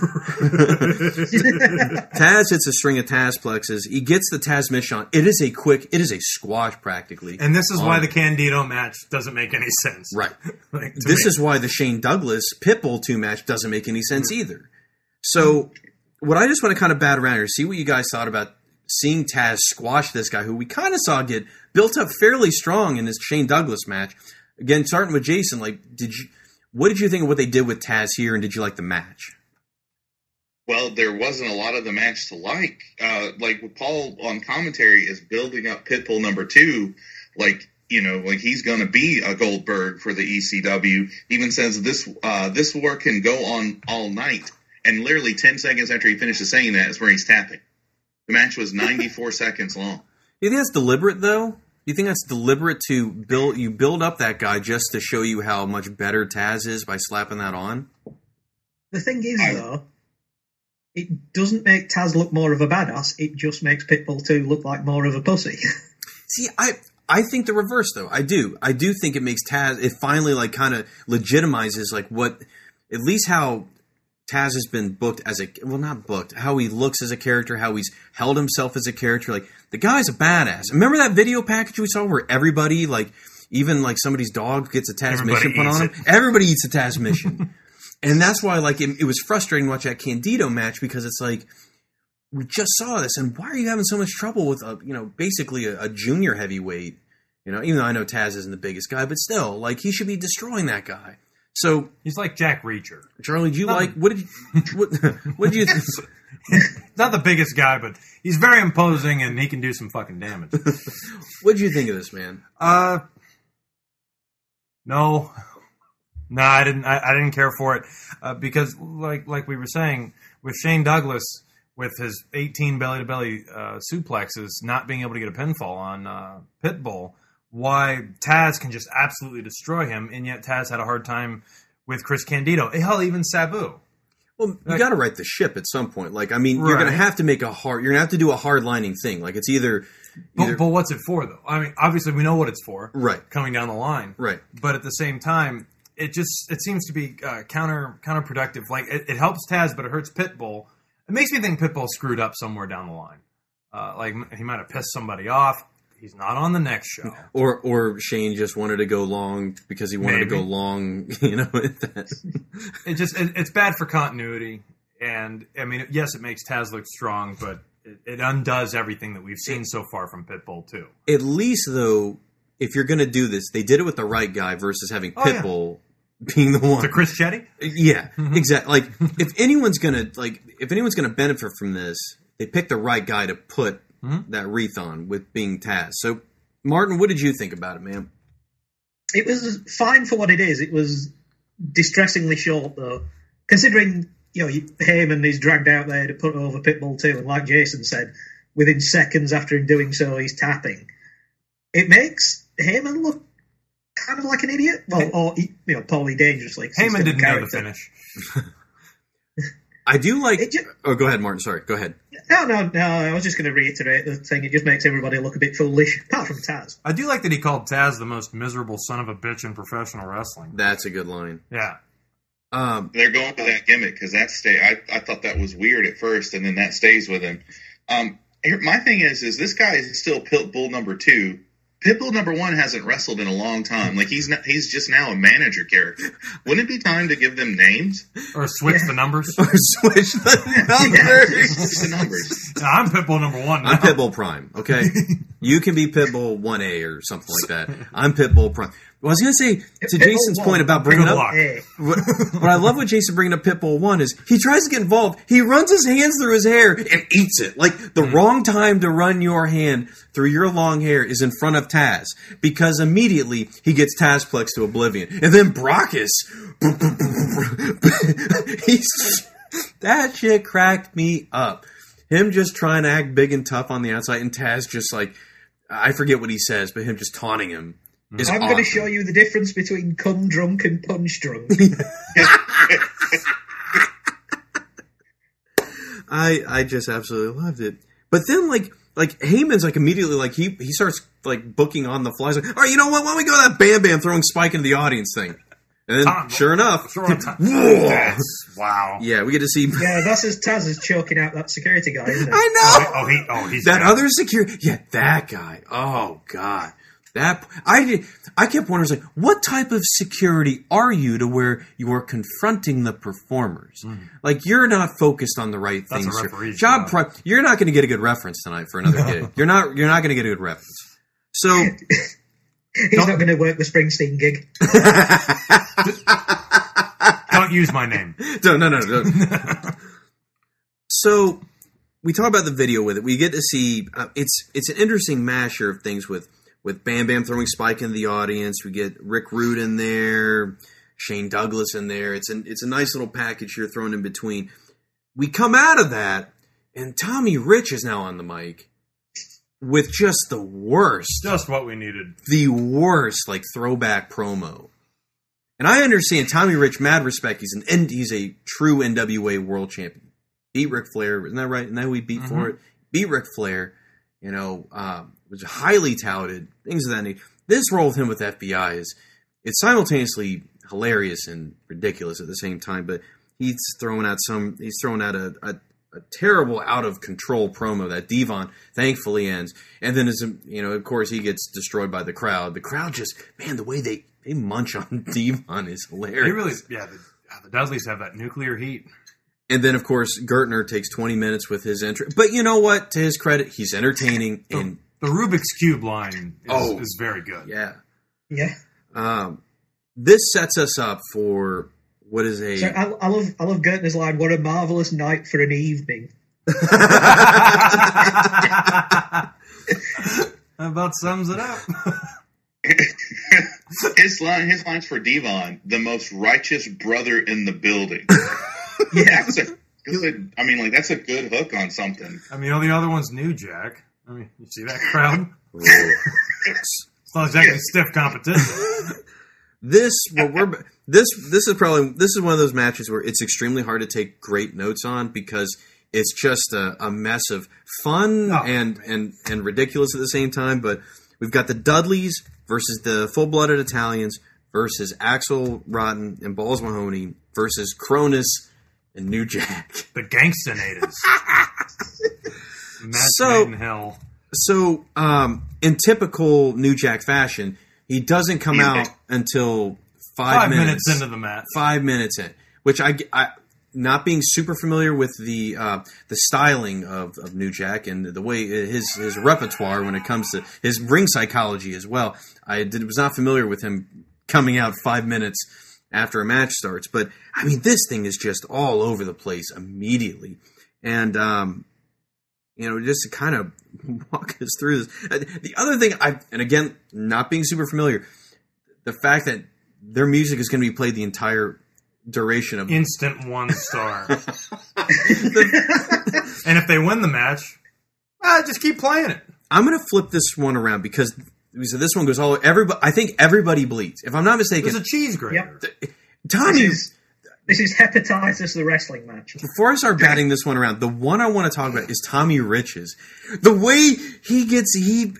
Taz hits a string of Tazplexes. He gets the Tazmission. It is a quick, it is a squash practically. And this is why the Candido match doesn't make any sense. Right. Like, this me. is why the Shane Douglas Pitbull two match doesn't make any sense either. So, what I just want to kind of bat around here, see what you guys thought about seeing Taz squash this guy who we kind of saw get built up fairly strong in this Shane Douglas match. Again, starting with Jason, like, did you, what did you think of what they did with Taz here, and did you like the match? Well, there wasn't a lot of the match to like. Uh, like Paul on commentary is building up Pitbull number two, like you know, like he's going to be a Goldberg for the ECW. Even says this uh, this war can go on all night, and literally ten seconds after he finishes saying that is where he's tapping. The match was ninety four seconds long. You think that's deliberate, though? You think that's deliberate to build you build up that guy just to show you how much better Taz is by slapping that on? The thing is, though, it doesn't make Taz look more of a badass. It just makes Pitbull 2 look like more of a pussy. See, I I think the reverse though. I do. I do think it makes Taz it finally like kind of legitimizes like what at least how Taz has been booked as a well not booked, how he looks as a character, how he's held himself as a character. Like the guy's a badass. Remember that video package we saw where everybody like even like somebody's dog gets a Taz Everybody mission put on him? eats Everybody eats a Tazmission. and that's why like it, it was frustrating to watch that Candido match because it's like we just saw this, and why are you having so much trouble with a you know basically a, a junior heavyweight? You know, even though I know Taz isn't the biggest guy, but still, like he should be destroying that guy. So He's like Jack Reacher. Charlie, do you No. like what did you what, what did you think? Not the biggest guy, but he's very imposing and he can do some fucking damage. what did you think of this man? Uh, no, no, I didn't. I, I didn't care for it uh, because, like, like we were saying, with Shane Douglas with his 18 belly to belly suplexes, not being able to get a pinfall on uh, Pitbull, why Taz can just absolutely destroy him, and yet Taz had a hard time with Chris Candido. Hell, even Sabu. Well, you Like- got to right the ship at some point. Like, I mean, you're going to have to make a hard. You're going to have to do a hard lining thing. Like, it's either, either But, but what's it for, though? I mean, obviously we know what it's for, right, coming down the line, right. but at the same time, it just it seems to be uh, counter counterproductive. Like it, it helps Taz, but it hurts Pitbull. It makes me think Pitbull screwed up somewhere down the line. Uh, like he might have pissed somebody off. He's not on the next show. Or or Shane just wanted to go long because he wanted to go long. You know, It just it, it's bad for continuity. And I mean, yes, it makes Taz look strong, but it, it undoes everything that we've seen so far from Pitbull too. at least though, if you're going to do this, they did it with the right guy versus having Oh, yeah. Pitbull being the one. To Chris Chetti, Yeah, Mm-hmm. exactly. Like if anyone's gonna like if anyone's gonna benefit from this, they pick the right guy to put Mm-hmm. that wreath on with being Taz. So, Martin, what did you think about it, man? it was fine for what it is. It was distressingly short, though, considering you know Heyman is dragged out there to put over Pitbull too, and like Jason said, within seconds after him doing so, he's tapping. It makes Heyman look kind of like an idiot. Well, or you know, poorly dangerously. he's Heyman didn't know the character. finish. I do like. It ju- oh, go ahead, Martin. Sorry, go ahead. No, no, no. I was just going to reiterate the thing. It just makes everybody look a bit foolish, apart from Taz. I do like that he called Taz the most miserable son of a bitch in professional wrestling. That's a good line. Yeah. Um, They're going for that gimmick because that stay. I, I thought that was weird at first, and then that stays with him. Um, here, my thing is, is this guy is still Pitbull number two, Pitbull number one hasn't wrestled in a long time. Like he's not, he's just now a manager character. Wouldn't it be time to give them names or switch the numbers? or switch the numbers. Switch the numbers. Yeah, I'm Pitbull number one. Now. I'm Pitbull Prime. Okay, you can be Pitbull One A or something like that. I'm Pitbull Prime. Well, I was going to say to Pitbull Jason's one. point about bringing Pitbull up block. Hey, what, what I love with Jason bringing up Pitbull One is he tries to get involved. He runs his hands through his hair and eats it. Like the Mm. wrong time to run your hand through your long hair is in front of Taz because immediately he gets Tazplex to oblivion, and then Brockus, he's that shit cracked me up. Him just trying to act big and tough on the outside, and Taz just like I forget what he says, but him just taunting him. Mm-hmm. Is I'm going to show you the difference between cum drunk and punch drunk. I I just absolutely loved it. But then like like Heyman's like immediately like he he starts like booking on the flies like, all right, you know what? Why don't we go to that Bam Bam throwing Spike into the audience thing? And then Tom- sure enough, Sure on Yes. Wow. yeah, we get to see yeah, that's as Taz is choking out that security guy, isn't it? I know Oh, he, oh, oh he's that dead. other security. Yeah, that guy. Oh god, that I did. I kept wondering like, what type of security are you to where you are confronting the performers? Mm-hmm. Like you're not focused on the right. That's things. a Job. job. Pri- you're not going to get a good reference tonight for another gig. You're not. You're not going to get a good reference. So He's not going to work the Springsteen gig. Don't use my name. no, no, no, no. so we talk about the video with it. We get to see uh, it's it's an interesting masher of things with with Bam Bam throwing Spike into the audience. We get Rick Rude in there, Shane Douglas in there. It's an it's a nice little package here thrown in between. We come out of that, and Tommy Rich is now on the mic with just the worst Just what we needed. the worst like throwback promo. And I understand Tommy Rich, mad respect. He's an N- he's a true NWA world champion. Beat Ric Flair, isn't that right? And then we beat for it. Beat Ric Flair. You know, um, was highly touted. Things of that nature. This role with him with FBI is it's simultaneously hilarious and ridiculous at the same time. But he's throwing out some. He's throwing out a, a a terrible out of control promo that Devon thankfully ends, and then as you know, of course, he gets destroyed by the crowd. The crowd just man, the way they they munch on Devon is hilarious. They really, yeah, the, the Dudleys have that nuclear heat. And then, of course, Gertner takes 20 minutes with his entry. But you know what? To his credit, he's entertaining. And The Rubik's Cube line is, Oh. is very good. yeah, Yeah. um, this sets us up for what is a. So I, I love I love Gertner's line. What a marvelous night for an evening. that about sums it up. his line, his lines for Devon, the most righteous brother in the building. Yeah. That's a good. I mean, like that's a good hook on something. I mean, all the other ones knew Jack. I mean, you see that crowd? It's not exactly stiff competition. This what we're this this is probably this is one of those matches where it's extremely hard to take great notes on because it's just a, a mess of fun Oh. and and and ridiculous at the same time. But we've got the Dudleys versus the full blooded Italians versus Axel Rotten and Balls Mahoney versus Kronus and New Jack. The Gangstanators. Match So- hell. So, um, in typical New Jack fashion, he doesn't come out until five, Five minutes, minutes into the match. Five minutes in, which I, I not being super familiar with the uh, the styling of, of New Jack and the way his his repertoire when it comes to his ring psychology as well. I did, was not familiar with him coming out five minutes after a match starts, but I mean this thing is just all over the place immediately, and um, you know, just to kind of walk us through this. Uh, The other thing, I and again, not being super familiar, the fact that their music is going to be played the entire duration of Instant one star. and if they win the match, ah, just keep playing it. I'm going to flip this one around because so this one goes all everybody. I think everybody bleeds. If I'm not mistaken, it's a cheese grater. Yep. Tommy. This is, this is hepatitis the wrestling match. Before I start batting this one around, the one I want to talk about is Tommy Rich's. The way he gets he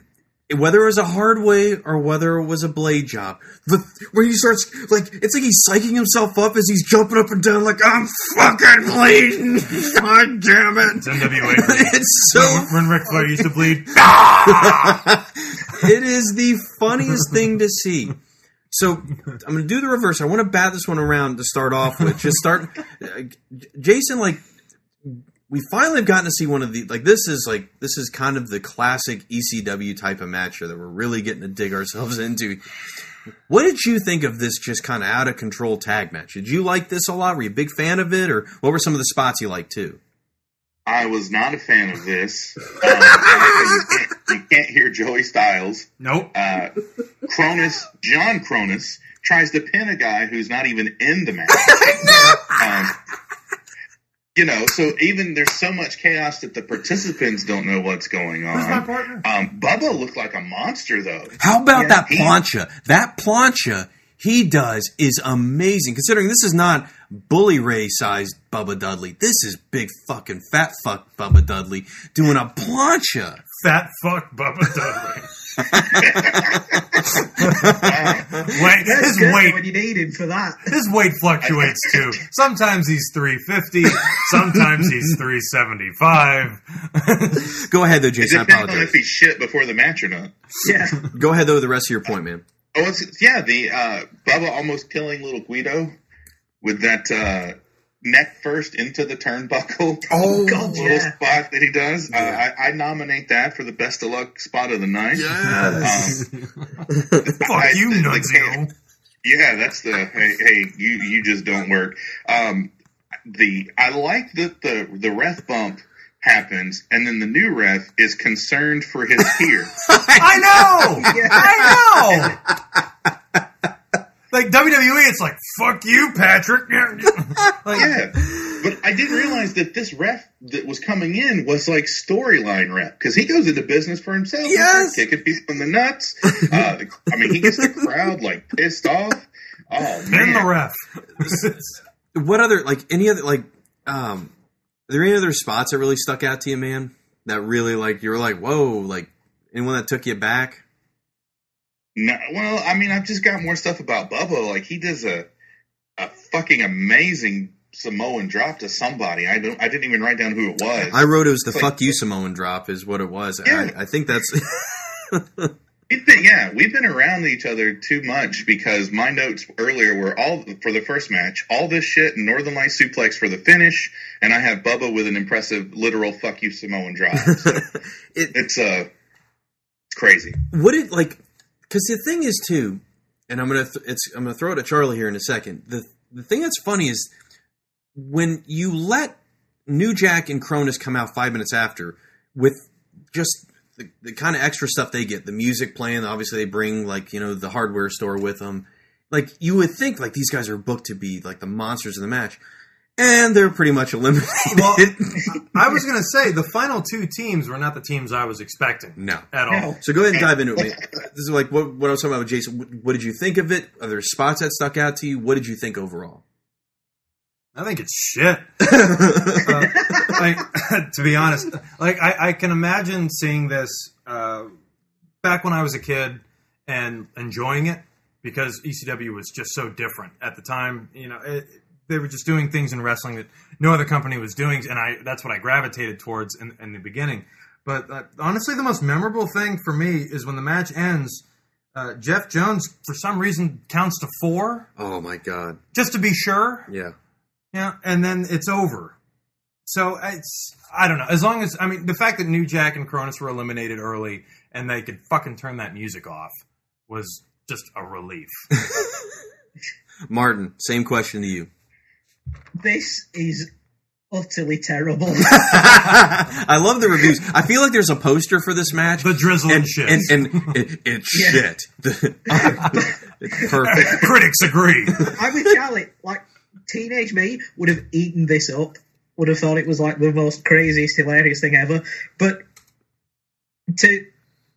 whether it was a hard way or whether it was a blade job, the where he starts like it's like he's psyching himself up as he's jumping up and down like I'm fucking bleeding. God damn it! It's NWA. it's so when, when Ric Flair used to bleed. it is the funniest thing to see. So I'm going to do the reverse. I want to bat this one around to start off with. Just start, uh, Jason. Like we finally have gotten to see one of the like this is like this is kind of the classic ECW type of match here that we're really getting to dig ourselves into. What did you think of this just kind of out of control tag match? Did you like this a lot? Were you a big fan of it, or what were some of the spots you liked too? I was not a fan of this. Um, you, can't, you, can't, hear Joey Styles. Nope. Uh, Kronus, John Kronus, tries to pin a guy who's not even in the match. um, you know, so even there's so much chaos that the participants don't know what's going on. Who's my partner? Um, Bubba looked like a monster, though. How about Yeah, that he- plancha? That plancha he does is amazing. Considering this is not bully ray sized Bubba Dudley. This is big fucking fat fuck Bubba Dudley doing a plancha. Fat fuck Bubba Dudley. Wait, That's his good weight when you need him for that. his weight fluctuates too. Sometimes he's 350, sometimes he's 375. Go ahead though, It Jason. I depends on if he shit before the match or not. Yeah. Go ahead though with the rest of your point, man. Oh, it's, yeah, the uh, Bubba almost killing little Guido with that uh, neck first into the turnbuckle. Oh, God, little spot that he does. Uh, I, I nominate that for the best of luck spot of the night. Yes. Um, Fuck I- you, the- the Yeah, that's the hey, hey, you you just don't work. Um, the I like that the the ref bump happens, and then the new ref is concerned for his peer. I know! Yeah. I know! Like WWE, it's like, fuck you, Patrick. like, yeah, but I didn't realize that this ref that was coming in was like storyline ref because he goes into business for himself. He's Yes. kicking people in the nuts. Uh, I mean, he gets the crowd like pissed off. Oh pin man, the ref. What other like any other like um are there any other spots that really stuck out to you, man? That really like you were like, whoa, like anyone that took you back? No, well, I mean, I've just got more stuff about Bubba. Like he does a a fucking amazing Samoan drop to somebody. I don't. I didn't even write down who it was. I wrote it was the Like- fuck you Samoan drop is what it was. Yeah. I, I think that's We've been, yeah, we've been around each other too much because my notes earlier were all for the first match, all this shit, and Northern Light suplex for the finish, and I have Bubba with an impressive literal fuck you Samoan drop. So it, it's uh, it's crazy. what it like because the thing is too and i'm gonna th- i'm gonna throw it at charlie here in a second. The the thing that's funny is when you let new jack and kronus come out five minutes after with just the, the kind of extra stuff they get the music playing obviously they bring like you know the hardware store with them. Like you would think like these guys are booked to be like the monsters of the match and they're pretty much eliminated Well, I was going to say the final two teams were not the teams I was expecting no at all. So go ahead and dive into it. man. This is like what, what I was talking about with Jason. What, what did you think of it? Are there spots that stuck out to you? What did you think overall? I think it's shit. Uh, like, to be honest, like I, I can imagine seeing this uh, back when I was a kid and enjoying it because ECW was just so different at the time. You know, it, they were just doing things in wrestling that no other company was doing, and I that's what I gravitated towards in, in the beginning. But uh, honestly, the most memorable thing for me is when the match ends. Uh, Jeff Jones, for some reason, counts to four. Oh my god! just to be sure. Yeah, Yeah, and then it's over. So it's I don't know. As long as I mean the fact that New Jack and Kronus were eliminated early and they could fucking turn that music off was just a relief. Martin. Same question to you. This is utterly terrible. I love the reviews. I feel like there's a poster for this match. The drizzle and and shit. and, and it, it's Yeah. shit. it's perfect. Critics agree. I'm with Charlie. Like teenage me would have eaten this up. Would have thought it was like the most craziest, hilarious thing ever. But to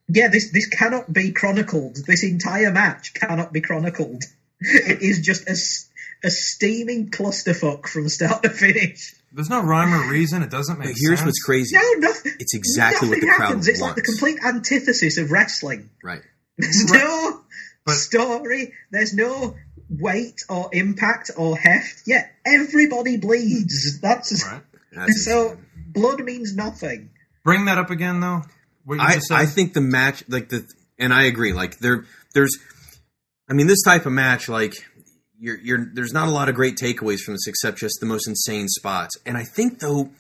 yeah, this this cannot be chronicled. This entire match cannot be chronicled. It is just a, s- a steaming clusterfuck from start to finish. There's no rhyme or reason. It doesn't make But here's sense. what's crazy. No, nothing. It's exactly what nothing the crowd happens. It's like the wants. complete antithesis of wrestling. Right. There's no But- story. There's no weight or impact or heft. Yeah, everybody bleeds. That's Right. That's so. insane. Blood means nothing. Bring that up again, though. What you I, just said. I think the match, like the, and I agree. Like there, there's, I mean, this type of match, like you're, you're, there's not a lot of great takeaways from this except just the most insane spots. And I think though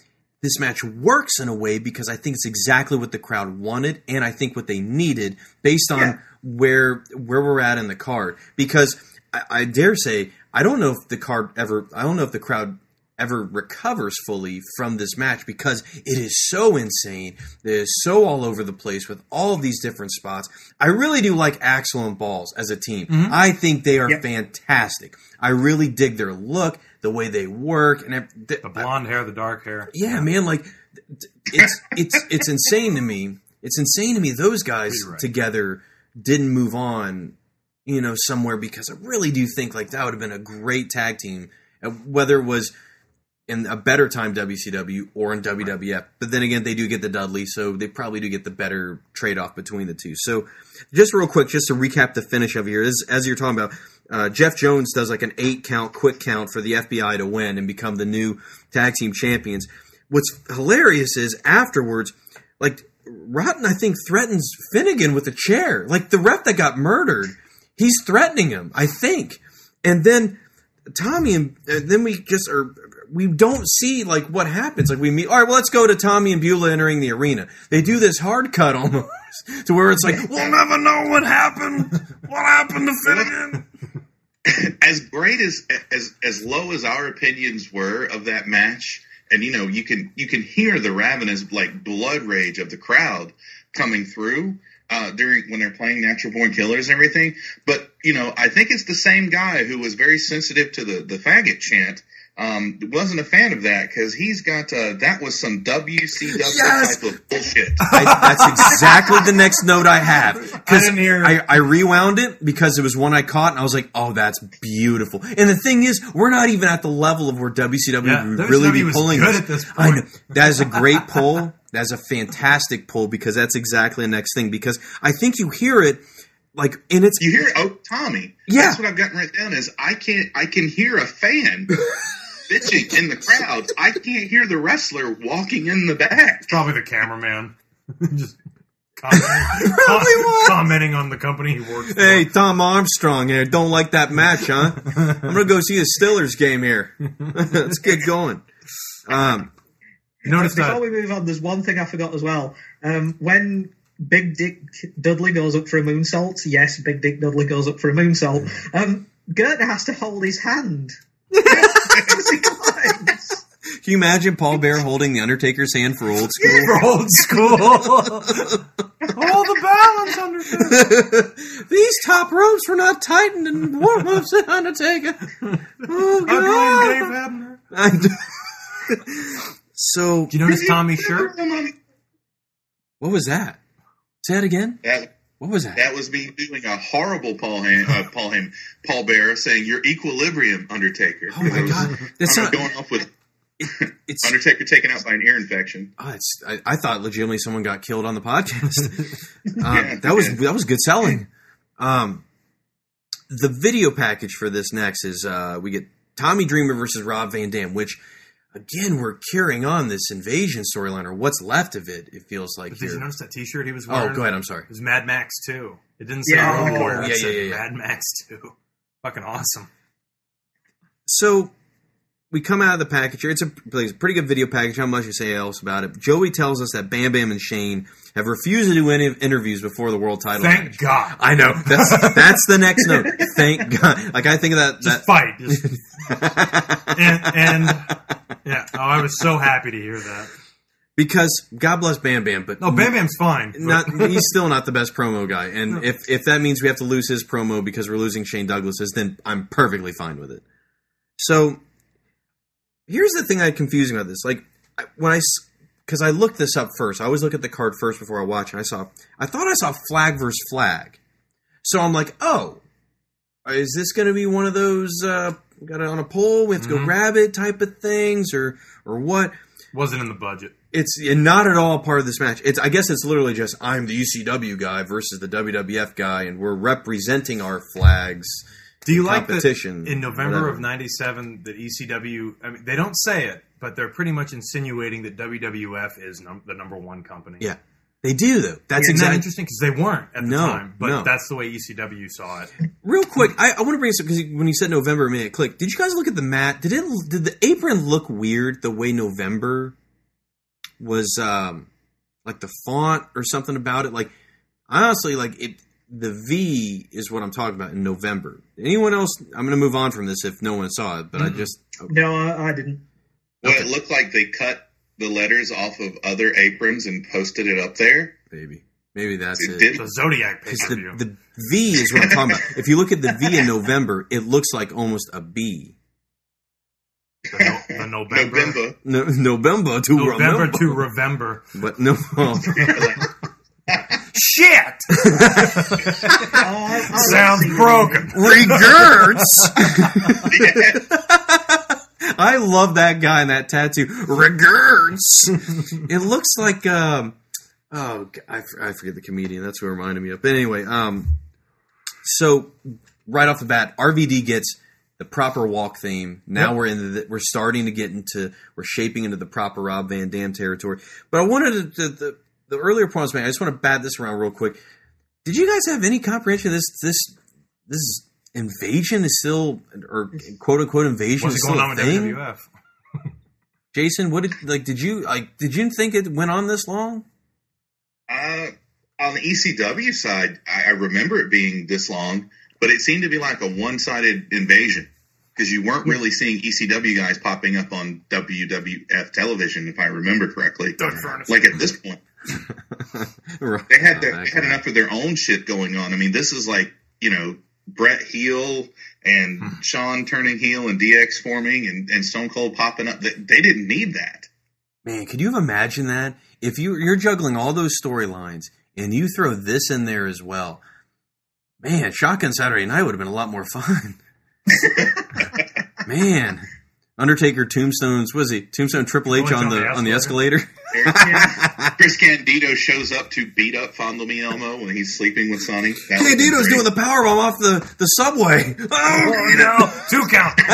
this match works in a way because I think it's exactly what the crowd wanted, and I think what they needed based on Yeah. where where we're at in the card. Because I, I dare say, I don't know if the card ever, I don't know if the crowd ever recovers fully from this match because it is so insane. It is so all over the place with all of these different spots. I really do like Axel and Balls as a team. Mm-hmm. I think they are Yep. fantastic. I really dig their look, the way they work, and ev- the blonde hair, the dark hair. yeah, man, like it's it's it's insane to me. It's insane to me those guys right. together didn't move on, you know, somewhere because I really do think like that would have been a great tag team, whether it was in a better time WCW or in WWF. But then again, they do get the Dudley, so they probably do get the better trade off between the two. So, just real quick, just to recap the finish of here, as, as you're talking about, uh, Jeff Jones does like an eight count, quick count for the FBI to win and become the new tag team champions. What's hilarious is afterwards, like Rotten, I think threatens Finnegan with a chair, like the ref that got murdered. He's threatening him, I think, and then Tommy and uh, then we just are we don't see like what happens. Like we meet. All right, well, let's go to Tommy and Beulah entering the arena. They do this hard cut almost to where it's like we'll never know what happened. What happened to Finnegan? as great as as as low as our opinions were of that match, and you know you can you can hear the ravenous like blood rage of the crowd coming through uh, during when they're playing Natural Born Killers and everything. But you know, I think it's the same guy who was very sensitive to the the faggot chant. Um, wasn't a fan of that because he's got uh, that was some WCW Yes! type of bullshit. I, that's exactly the next note I have. I Because didn't hear- I, I rewound it because it was one I caught, and I was like, "Oh, that's beautiful." And the thing is, we're not even at the level of where WCW Yeah, would WCW really be pulling good this. at this I know that is a great pull. That's a fantastic pull because that's exactly the next thing. Because I think you hear it like, and it's You hear oh Tommy. Yeah. That's what I've gotten right down is I can't I can hear a fan bitching in the crowd. I can't hear the wrestler walking in the back. Probably the cameraman. Just commenting, Probably commenting on the company he works for. Hey, Tom Armstrong here. Don't like that match, huh? I'm gonna go see a Stillers game here. Let's get going. Um, You notice Before that? we move on, there's one thing I forgot as well. Um, when Big Dick Dudley goes up for a moonsault, yes, Big Dick Dudley goes up for a moonsault. Um, Gertner has to hold his hand. As he climbs. can you imagine Paul Bearer holding the Undertaker's hand for old school? For old school. Hold the balance, Undertaker. These top ropes were not tightened in warm ups at Undertaker. Oh God. I blame Dave god! Abner. I d- so Do you notice Tommy's shirt? what was that? Say that again. That What was that? that was me doing a horrible Paul Ham, uh, Paul Ham, Paul Bear saying your equilibrium, Undertaker. Oh my was- god! That's I'm not. going off with It's. Undertaker taken out by an ear infection. Oh, it's I, I thought legitimately someone got killed on the podcast. um, Yeah, that was yeah. that was good selling. Um, the video package for this next is uh, we get Tommy Dreamer versus Rob Van Dam, which again we're carrying on this invasion storyline or what's left of it. It feels like Did you notice that T-shirt he was wearing? Oh, go ahead. I'm sorry. It was Mad Max 2. It didn't say Yeah, oh, yeah, yeah, yeah, yeah. Mad Max 2. Fucking awesome. So we come out of the package here. It's a, it's a pretty good video package. How much you say else about it? Joey tells us that Bam Bam and Shane have refused to do any interviews before the world title Thank match. God. I know that's that's the next note. Thank God. Like I think of that. Just that fight. Just, and, and yeah, oh, I was so happy to hear that. because God bless Bam Bam, but No, Bam Bam's fine. not he's still not the best promo guy. And if if that means we have to lose his promo because we're losing Shane Douglas's, then I'm perfectly fine with it. So here's the thing that confusing about this. Like when I because I looked this up first. I always look at the card first before I watch, and I saw I thought I saw flag versus flag. So I'm like, oh, is this going to be one of those uh, got it on a pole? We have to go grab it type of things, or or or what. Wasn't in the budget. It's not at all part of this match. It's I guess it's literally just I'm the ECW guy versus the WWF guy, and we're representing our flags. Do you like that in November whatever. of '97 that ECW? I mean, they don't say it, but they're pretty much insinuating that WWF is num- the number one company. Yeah, they do though. That's that exactly interesting because they weren't at the No, time, but no. that's the way ECW saw it. Real quick, I, I want to bring this up because when you said November, it made it click. Did you guys look at the mat? Did it? Did the apron look weird the way November was? Um, like the font or something about it. Like honestly, like it. The V is what I'm talking about in November. Anyone else? I'm going to move on from this if no one saw it, but I mm-hmm. just oh. No, I, I didn't. Well, it looked like they cut the letters off of other aprons and posted it up there. maybe maybe that's It it. The Zodiac pay 'Cause per the, the V is what I'm talking about. If you look at the V in November, it looks like almost a B. The, no, the November, November. No, November to November remember. to November. But no, Shit Oh, I, I sounds see. broken. regards. I love that guy and that tattoo. Regards. it looks like um oh I forget the comedian. That's what it reminded me of. But anyway, um so right off the bat, RVD gets the proper walk theme. Now Yep. we're in the we're starting to get into we're shaping into the proper Rob Van Dam territory. But I wanted to the the, the earlier point I was making, I just want to bat this around real quick. Did you guys have any comprehension of this this this invasion is still or quote unquote invasion What's is going still on a with thing? WWF? Jason, what did like did you like did you think it went on this long? Uh, on the ECW side, I, I remember it being this long, but it seemed to be like a one-sided invasion because you weren't really seeing ECW guys popping up on WWF television, if I remember correctly. Like at this point, Right. they had their, they had enough of their own shit going on. I mean, this is like you know Bret heel and Hmm. Shawn turning heel and DX forming and, and Stone Cold popping up. They, they didn't need that. Man, could you imagine that? If you you're juggling all those storylines and you throw this in there as well, man, Shotgun Saturday Night would have been a lot more fun. man, Undertaker, Tombstones, was he Tombstone Triple H Going on down the the on the escalator? Chris Candido shows up to beat up Fondle Me Elmo when he's sleeping with Sunny. That Hey, would've been Dito's great. doing the powerbomb off the the subway. Oh, oh no, two count.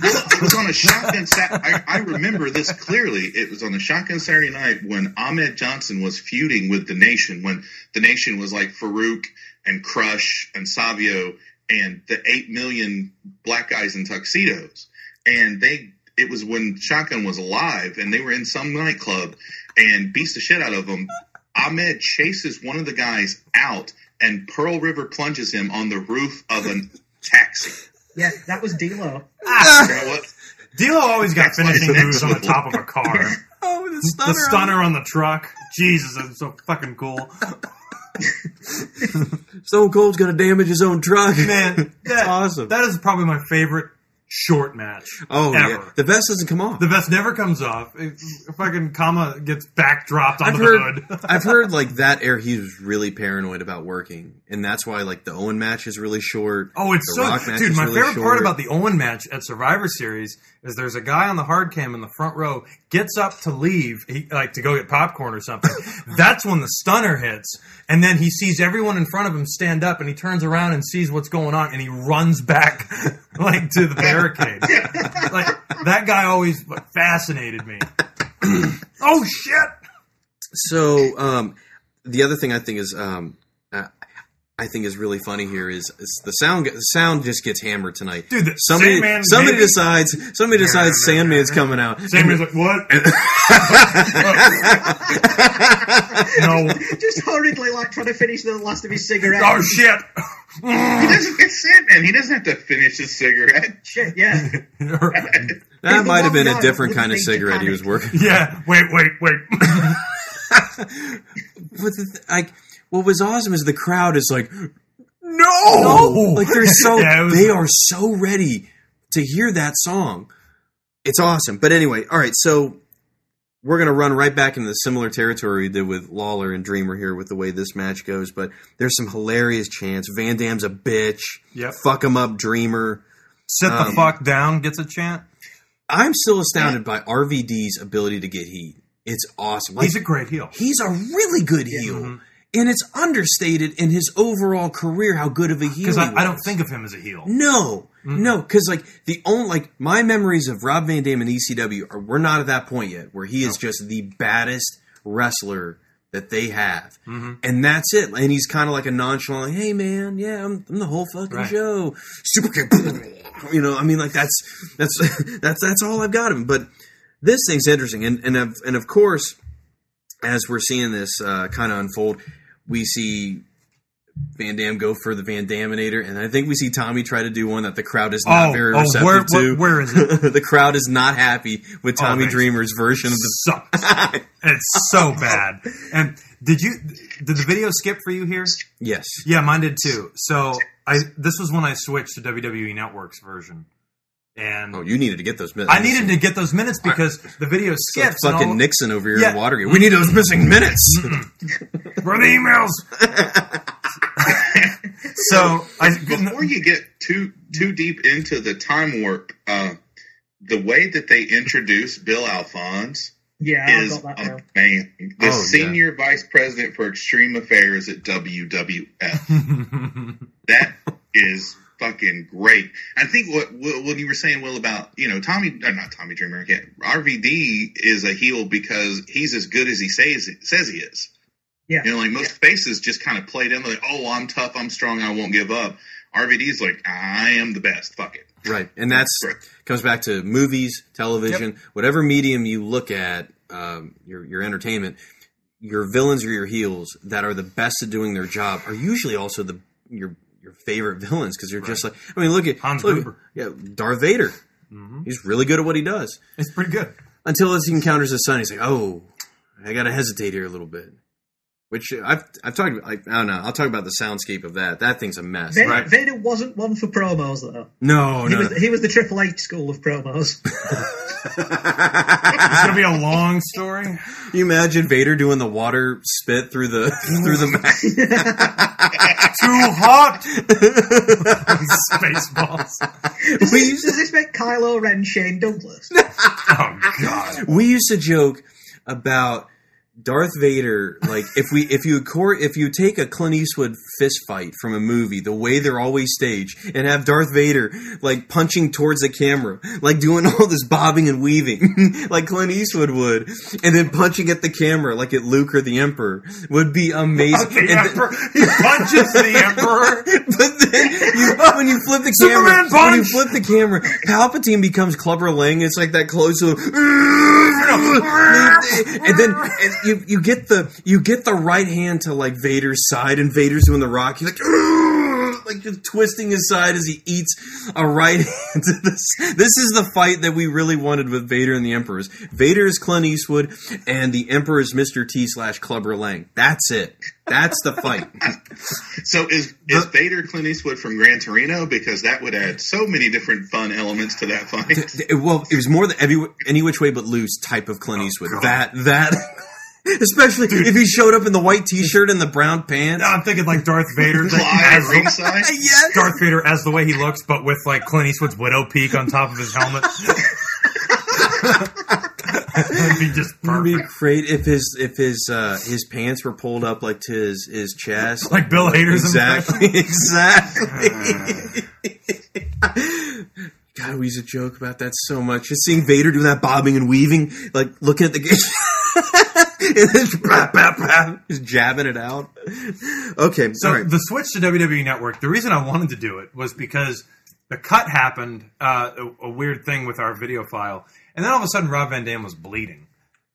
it was on a shotgun. Sat- I, I remember this clearly. It was on a shotgun Saturday night when Ahmed Johnson was feuding with the Nation. When the Nation was like Farouk and Crush and Savio and the eight million black guys in tuxedos, and they. It was when Shotgun was alive, and they were in some nightclub and beats the shit out of them. Ahmed chases one of the guys out, and Pearl River plunges him on the roof of a taxi. Yeah, that was D'Lo. Ah. You know what? D'Lo always got That's finishing moves on the top of a car. oh, the the stunner. stunner on the truck. Jesus, that's so fucking cool. Stone Cold's gonna damage his own truck. Man, That's that, awesome. That is probably my favorite short match. oh ever. yeah, the vest doesn't come off. The vest never comes off. It, fucking comma gets backdropped I've heard, the hood. I've heard like that air. He was really paranoid about working, and that's why like the Owen match is really short. Oh, it's the so dude. My really favorite part about the Owen match at Survivor Series is there's a guy on the hard cam in the front row gets up to leave, he, like to go get popcorn or something. That's when the stunner hits, and then he sees everyone in front of him stand up, and he turns around and sees what's going on, and he runs back like to the barricade. like that guy always fascinated me. oh shit! So um, the other thing I think is um, I think is really funny here is, is the sound. The sound just gets hammered tonight. Dude, the somebody Sandman somebody maybe- decides somebody decides Sandman's coming out. Sandman's like, what? no. Just hurriedly, like trying to finish the last of his cigarette. Oh shit! He doesn't. It's Sandman. He doesn't have to finish his cigarette. Shit, yeah. that might have been a different kind of wouldn't need to cigarette he was working. yeah. Wait, wait, wait. But the, th- like, what was awesome is the crowd is like, no, no, like they're so Yeah, was- they are so ready to hear that song. It's awesome. But anyway, all right, so we're gonna run right back into the similar territory we did with Lawler and Dreamer here with the way this match goes. But there's some hilarious chants. Van Dam's a bitch. Yep. Fuck him up, Dreamer. Sit the Um, fuck down. Gets a chant. I'm still astounded by RVD's ability to get heat. It's awesome. Like, He's a great heel. he's a really good heel. Mm-hmm. And it's understated in his overall career how good of a heel Because he I, I don't think of him as a heel. No, no, because like the only like my memories of Rob Van Dam and ECW are we're not at that point yet where he is just the baddest wrestler that they have, Mm-hmm. and that's it. And he's kind of like a nonchalant, hey man, yeah, I'm, I'm the whole fucking Right. show, super kick, you know. I mean, like that's that's that's that's all I've got of him. But this thing's interesting, and and of, and of course, as we're seeing this uh, kind of unfold, we see Van Dam go for the Van Daminator, and I think we see Tommy try to do one that the crowd is not Oh, very oh, receptive where- to. where- where is it? the crowd is not happy with Oh, Tommy thanks. Dreamer's version of the. Sucks. it's so bad. And did you did the video skip for you here? Yes. Yeah, mine did too. So I this was when I switched to WWE Network's version, and Oh, you needed to get those minutes. I needed to get those minutes because the video It's like skips. and fucking all- Nixon over here Yeah. in Watergate. We need those missing minutes. Run emails. so I before you get too too deep into the time warp, uh, the way that they introduce Bill Alfonso Yeah, is got that down. amazing. The Oh, yeah. senior vice president for extreme affairs at WWF. that is fucking great. I think what what what you were saying, Will, about you know Tommy, or not Tommy Dreamer, I can't- RVD is a heel because he's as good as he says says he is. Yeah. You know, like most faces just kind of played in like, oh, I'm tough, I'm strong, I won't give up. RVD's like, I am the best. Fuck it. Right, and that's comes back to movies, television, whatever medium you look at, um, your your entertainment. Your villains or your heels that are the best at doing their job are usually also the your your favorite villains because you're just like I mean look at Hans look Gruber. yeah Darth Vader. Mm-hmm. He's really good at what he does. It's pretty good. until he encounters his son he's like oh I gotta hesitate here a little bit which I've I've talked about like, I don't know I'll talk about the soundscape of that that thing's a mess Vader, right Vader wasn't one for promos though. no he no, was no. he was the Triple H school of promos. It's gonna be a long story. you imagine Vader doing the water spit through the through the mat Too hot. Spaceballs. Does, We this, used does this make Kylo Ren Shane Douglas? Oh god. we used to joke about Darth Vader, like if we if you court if you take a Clint Eastwood fist fight from a movie, the way they're always staged, and have Darth Vader like punching towards the camera, like doing all this bobbing and weaving, like Clint Eastwood would, and then punching at the camera like at Luke or the Emperor would be amazing. The And then- emperor, he punches the emperor. but then you, when you flip the camera, when you flip the camera, Palpatine becomes Clubber Lang. It's like that close to, and then and you you get the you get the right hand to like Vader's side, and Vader's doing the rock. He's like. Like just twisting his side as he eats a right hand to this. This is the fight that we really wanted with Vader and the Emperors. Vader is Clint Eastwood, and the Emperor is Mr. T slash Clubber Lang. That's it. That's the fight. So is is Vader Clint Eastwood from Gran Torino? Because that would add so many different fun elements to that fight. Well, it was more the every, any which way but loose type of Clint oh, Eastwood. that that, especially if he showed up in the white T-shirt and the brown pants. I'm thinking like Darth Vader as ringside. yes. Darth Vader as the way he looks, but with like Clint Eastwood's widow peak on top of his helmet. That'd be just It'd be great if his if his uh, his pants were pulled up like to his, his chest. Like Bill Hader's exactly, exactly. God, we used to joke about that so much. Just seeing Vader do that bobbing and weaving, like looking at the then bap, bap, bap, just jabbing it out. Okay, So right. the switch to WWE Network, the reason I wanted to do it was because the cut happened, uh, a, a weird thing with our video file, and then all of a sudden Rob Van Dam was bleeding,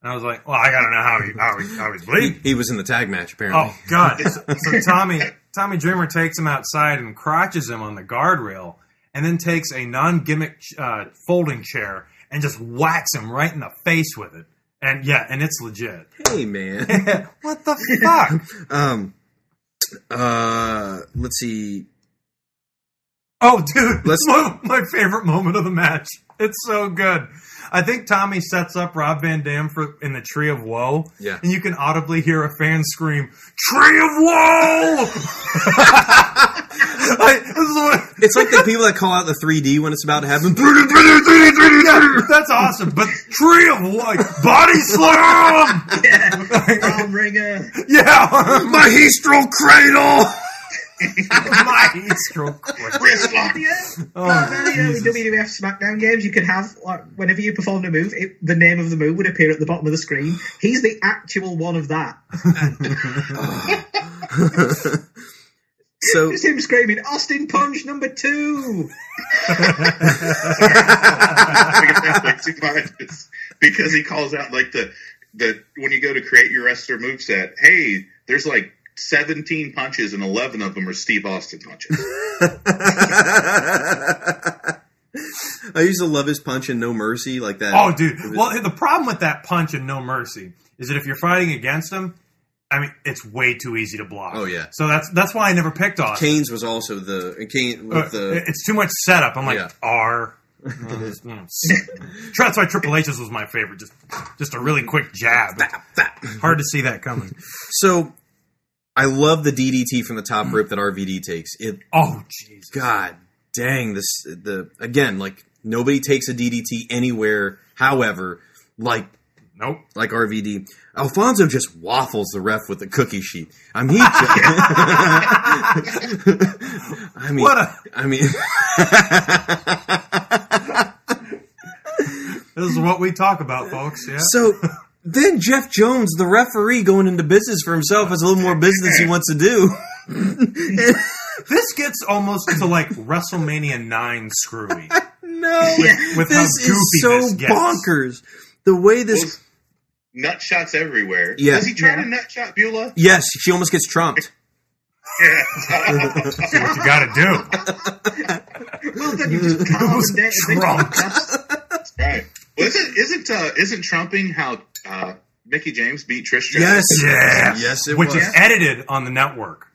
and I was like, well, I gotta know how he how, he, how he's he, bleeding. he was in the tag match apparently. Oh God! So, so Tommy Tommy Dreamer takes him outside and crotches him on the guardrail, and then takes a non-gimmick uh, folding chair and just whacks him right in the face with it. And yeah, and it's legit. Hey man. what the fuck? um. Uh. Let's see. Oh, dude, Let's- my, my favorite moment of the match. It's so good. I think Tommy sets up Rob Van Dam for in the Tree of Woe. Yeah. And you can audibly hear a fan scream, Tree of Woe! I, It's like the people that call out the 3D when it's about to happen. That's awesome. But Tree of Life, Body Slam! Yeah. Arm wringer. Yeah! Maestro Cradle! Maestro Wrist lock. Yeah. Oh, Back then, you know, in Jesus. WWF SmackDown games, you could have like whenever you performed a move, it, the name of the move would appear at the bottom of the screen. He's the actual one of that. so Just him screaming, "Austin Punch number two. because he calls out like the the when you go to create your wrestler moveset, hey, there's like 17 punches and 11 of them are Steve Austin punches. I used to love his punch and No Mercy like that. Oh, dude. Well, the problem with that punch and no mercy is that if you're fighting against him, I mean, it's way too easy to block. Oh, yeah. So that's that's why I never picked Austin. Kane's was also the Kane Uh, with the it's too much setup. I'm like Yeah. R. Uh, you know, That's why Triple H's was my favorite. Just just a really quick jab. Hard to see that coming. so. I love the DDT from the top hmm. rope that RVD takes. It Oh, jeez. God dang this the again like nobody takes a DDT anywhere. However, like Nope. like RVD, Alfonso just waffles the ref with the cookie sheet. I mean, I mean, What a- I mean, This is what we talk about, folks. Yeah. so then Jeff Jones, the referee, going into business for himself, has a little more business he wants to do. This gets almost to like WrestleMania 9 screwy. no, With how this goofy is so this gets. bonkers. The way this, nut shots everywhere. Yeah. Does he try Yeah. to nut shot Beulah? yes, she almost gets trumped. That's what you got to do. Well, then you just calm was and trumped. podcast. right. Well, isn't isn't uh, isn't trumping how uh, Mickie James beat Trish Stratus? Yes, Yeah. yes, it Which was. is edited on the network.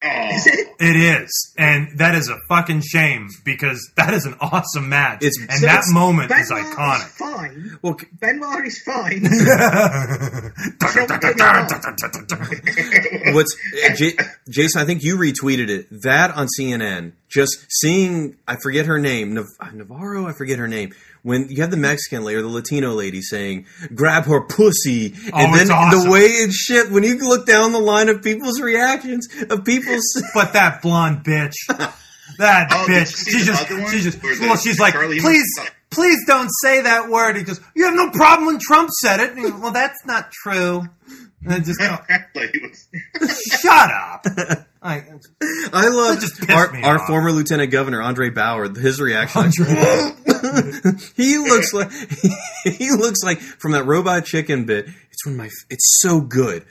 Oh, Is it? It is, and that is a fucking shame because that is an awesome match, It's- and So that it's- moment is Benoit iconic. fine. Well, c- Benoit is fine. What's uh, J- Jason? I think you retweeted it. That on CNN. Just seeing, I forget her name, Nav- uh, Navarro. I forget her name. When you have the Mexican lady or the Latino lady saying "grab her pussy," oh, and Oh, then it's awesome. the way it's shit. When you look down the line of people's reactions of people's, but that blonde bitch, that Oh, bitch, you see she just, other one? she just, Or well, she's like, Charlie please, Manson? please don't say that word. He goes, you have no problem when Trump said it. And he goes, well, that's not true. And I just, go, like it was- shut up. I, I love just our, our former Lieutenant Governor Andre Bauer. His reaction, he looks like he looks like from that Robot Chicken bit. It's when my it's so good.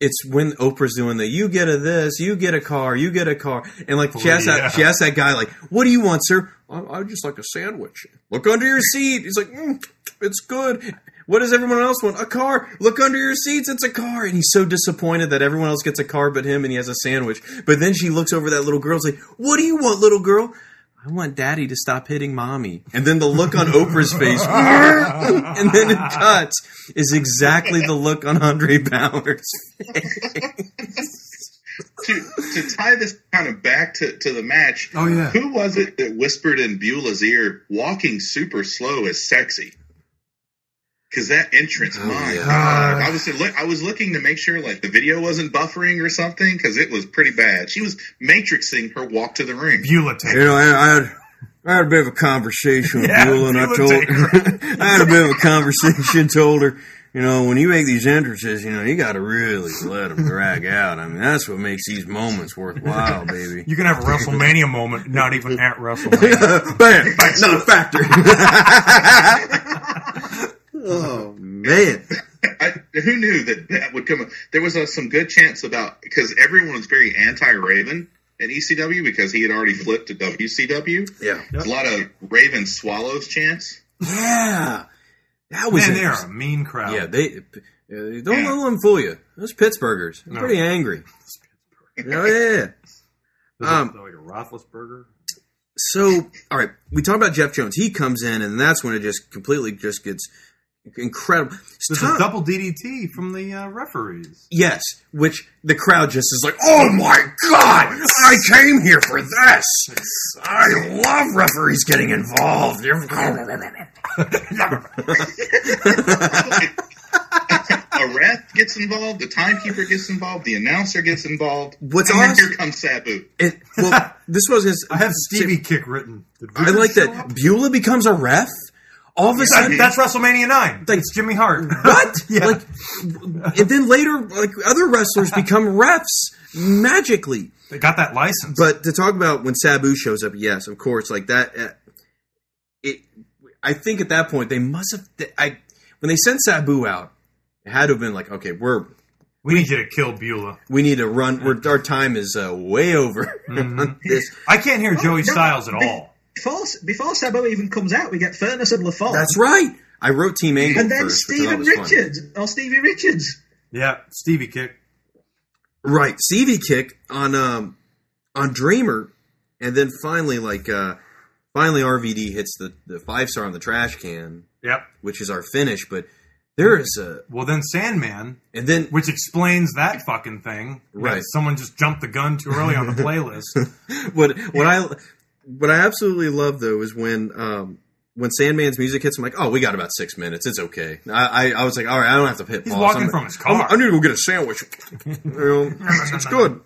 It's when Oprah's doing the you get a this, you get a car, you get a car, and like she asked yeah. that she asked that guy like, "What do you want, sir?" I, I just like a sandwich. Look under your seat. He's like, mm, "It's good." What does everyone else want? A car. Look under your seats. It's a car. And he's so disappointed that everyone else gets a car but him, and he has a sandwich. But then she looks over that little girl. and like, "What do you want, little girl?" I want daddy to stop hitting mommy. And then the look on Oprah's face, and then it cuts, is exactly the look on Andre Bauer's to to tie this kind of back to, to the match. Oh, yeah. Who was it that whispered in Beulah's ear, "Walking super slow is sexy"? Because that entrance, Oh, my yeah. god! I was look, I was looking to make sure like the video wasn't buffering or something because it was pretty bad. She was matrixing her walk to the ring. Beulah take You know, I, I had I had a bit of a conversation with Yeah, Beulah, and I told Taker. I had a bit of a conversation. Told her, you know, when you make these entrances, you know, you got to really let them drag out. I mean, that's what makes these moments worthwhile, baby. You can have a WrestleMania moment, not even at WrestleMania. Bam! Not a factor. Oh man! I, who knew that that would come? up? There was uh some good chance about because everyone was very anti-Raven at ECW because he had already flipped to WCW. Yeah, There's a lot of Raven swallows chance. yeah. That was Man, they're a mean crowd. Yeah, they uh, don't let them fool you. Those Pittsburghers, they're No. pretty angry. Oh yeah. Um, like a Roethlisberger. So, all right, we talked about Jeff Jones. He comes in, and that's when it just completely just gets incredible. There's Tom- a double DDT from the uh, referees. Yes, which the crowd just is like, "Oh my god, I came here for this. I love referees getting involved." a ref gets involved, the timekeeper gets involved, the announcer gets involved. What's and then awesome- here comes Sabu. It, well, this was his. I have Stevie kick written. I like that up? Beulah becomes a ref. All of a sudden, that's WrestleMania nine. Like- it's Jimmy Hart. what? Yeah. Like, and then later, like other wrestlers become refs magically. They got that license. But to talk about when Sabu shows up, yes, of course, like that. Uh, it, I think at that point they must have. I when they sent Sabu out, it had to have been like, okay, we're we need you to kill Beulah. we need to run. We're, our time is uh, way over. this. I can't hear Joey Styles at all. Before Before Sabu even comes out, we get Furnas and LaFon. That's right. I wrote Team Angle And then first. which I Stephen fun. Richards or Stevie Richards. Yeah, Stevie kick. Right, Stevie kick on um on Dreamer, and then finally like uh finally RVD hits the the five star on the trash can, Yep. which is our finish. But there is a Well, then Sandman, and then which explains that fucking thing. Right. That Someone just jumped the gun too early on the playlist. what what I what I absolutely love though is when um when Sandman's music hits, I'm like, oh, we got about six minutes. It's okay. I I, I was like, all right, I don't have to hit. He's pause. walking I'm- from his I'm- car. I need to go get a sandwich. You know, it's, it's good.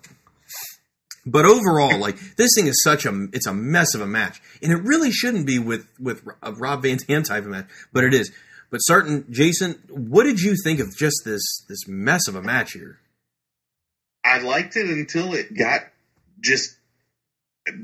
But overall, like this thing is such a it's a mess of a match, and it really shouldn't be with with a Rob Van Dam type of match, but it is. But certain Jason, what did you think of just this this mess of a match here? I liked it until it got just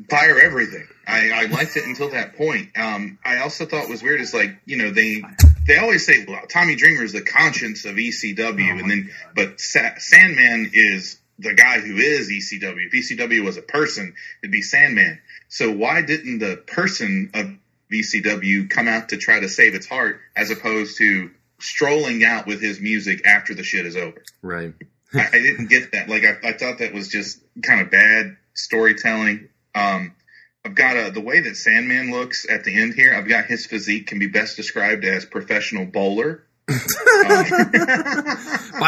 fire everything. I, I liked it until that point. Um, I also thought was weird is like you know they they always say well, Tommy Dreamer is the conscience of ECW, and then but Sa- Sandman is the guy who is ECW. If ECW was a person, it'd be Sandman. So why didn't the person of ECW come out to try to save its heart as opposed to strolling out with his music after the shit is over? Right. I, I didn't get that. Like I, I thought that was just kind of bad storytelling. Um, I've got a, the way that Sandman looks at the end here. I've got his physique can be best described as professional bowler. By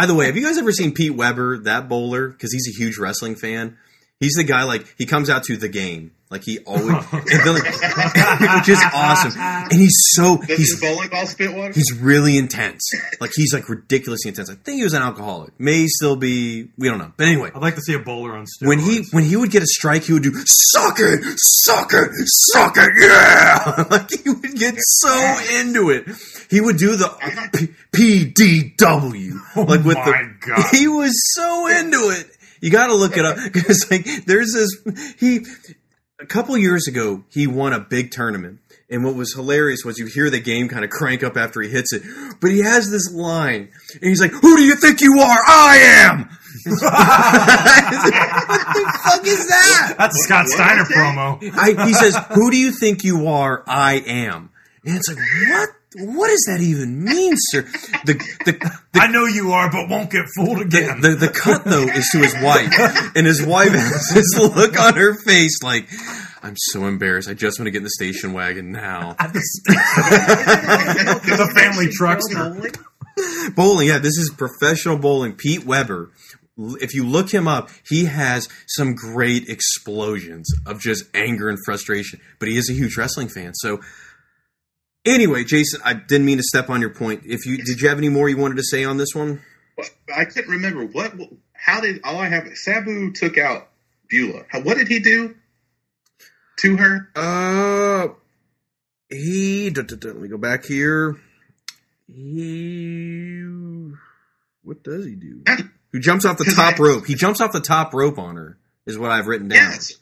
the way, have you guys ever seen Pete Weber, that bowler? Because he's a huge wrestling fan. He's the guy like he comes out to the game, like he always, and then, like, which is awesome. And he's so This he's is volleyball spitwater. he's really intense. Like he's like ridiculously intense. I think he was an alcoholic. May still be. We don't know. But anyway, I'd like to see a bowler on steroids. when he when he would get a strike, he would do suck it, suck it, suck it, yeah. like he would get so into it. He would do the P- PDW, oh like with Oh my the. God. He was so into it. You got to look it up because like there's this he a couple years ago he won a big tournament. And what was hilarious was you hear the game kind of crank up after he hits it, but he has this line, and he's like, "Who do you think you are? I am." what the fuck is that? That's a Scott Steiner promo. I, he says, "Who do you think you are? I am." And it's like, what? What does that even mean, sir? The the the, I know you are, but won't get fooled again. the, the cut though is to his wife, and his wife has this look on her face like, "I'm so embarrassed. I just want to get in the station wagon now." the family truckster. bowling, yeah, this is professional bowling. Pete Weber. If you look him up, he has some great explosions of just anger and frustration. But he is a huge wrestling fan. So, anyway, Jason, I didn't mean to step on your point. If you did, you have any more you wanted to say on this one? I can't remember what. How did all I have? Sabu took out Beulah. What did he do to her? Uh, he. let me go back here. He. What does he do? Who jumps off the top rope? He jumps off the top rope on her. Is what I've written down. Yes.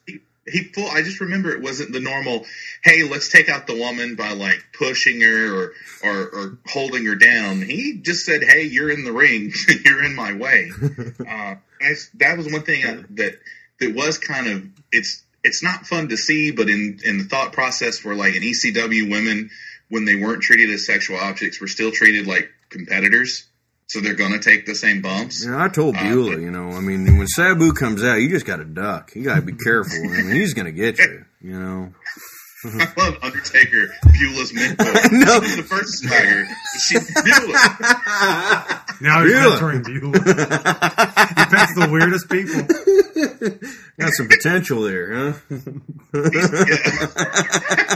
He, full. I just remember it wasn't the normal. Hey, let's take out the woman by like pushing her or or, or holding her down. He just said, "Hey, you're in the ring. you're in my way." uh, I, that was one thing I, that that was kind of it's it's not fun to see, but in in the thought process for like an ECW women when they weren't treated as sexual objects were still treated like competitors. So they're gonna take the same bumps. Yeah, I told uh, Beulah, you know, I mean, when Sabu comes out, you just got to duck. You got to be careful. I mean, he's going to get you, you know. I love Undertaker Beulah's mentor. No. She was the first swagger. She Beulah. Now he's Beulah. mentoring Beulah. he picks the weirdest people. Got some potential there, huh?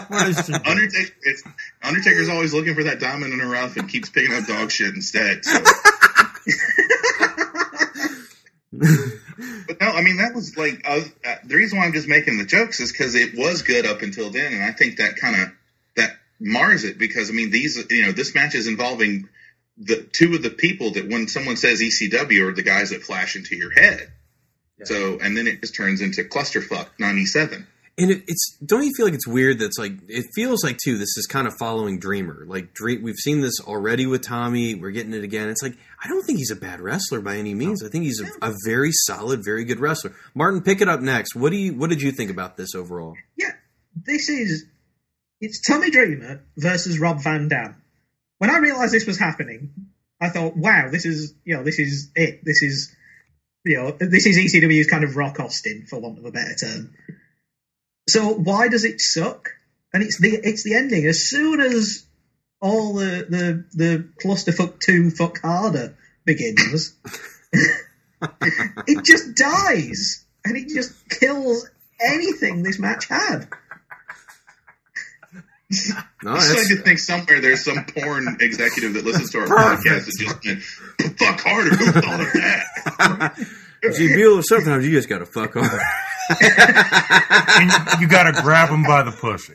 What is? Undertaker, it's, Undertaker's always looking for that diamond in the rough and keeps picking up dog shit instead. So. but no, I mean that was like I was, uh, the reason why I'm just making the jokes is because it was good up until then, and I think that kind of that mars it because I mean these you know this match is involving the two of the people that when someone says ECW are the guys that flash into your head. So and then it just turns into clusterfuck '97. And it, it's don't you feel like it's weird? That's like it feels like too. This is kind of following Dreamer. Like Dream, we've seen this already with Tommy. We're getting it again. It's like I don't think he's a bad wrestler by any means. I think he's a, a very solid, very good wrestler. Martin, pick it up next. What do you? What did you think about this overall? Yeah, this is it's Tommy Dreamer versus Rob Van Dam. When I realised this was happening, I thought, wow, this is you know this is it. This is you know this is ECW's kind of Rock Austin, for want of a better term. So why does it suck? And it's the it's the ending. As soon as all the the the clusterfuck two fuck harder begins, it just dies and it just kills anything this match had. No, I that's, like to think somewhere there's some porn executive that listens to our podcast that just went, fuck harder. Who thought of that? see, Beulah, sometimes you just got to fuck hard. And you gotta grab him by the pussy.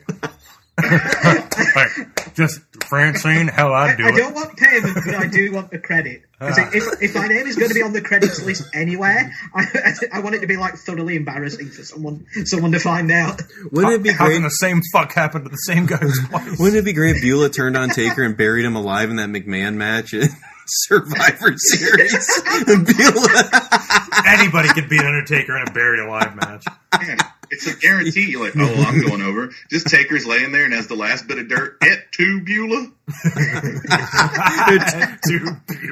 Like, just Francine, how I do I it. don't want payment, but I do want the credit. 'Cause uh. if, if my name is going to be on the credits list anywhere, I, I want it to be like thoroughly embarrassing for someone someone to find out. Wouldn't it be How great? can the same fuck happen to the same guy twice? Wouldn't it be great? if Beulah turned on Taker and buried him alive in that McMahon match in Survivor Series. Anybody could beat Undertaker in a buried alive match. Man, it's a guarantee. You're like, oh, well, I'm going over. Just Taker's laying there, and as the last bit of dirt, it to Beulah.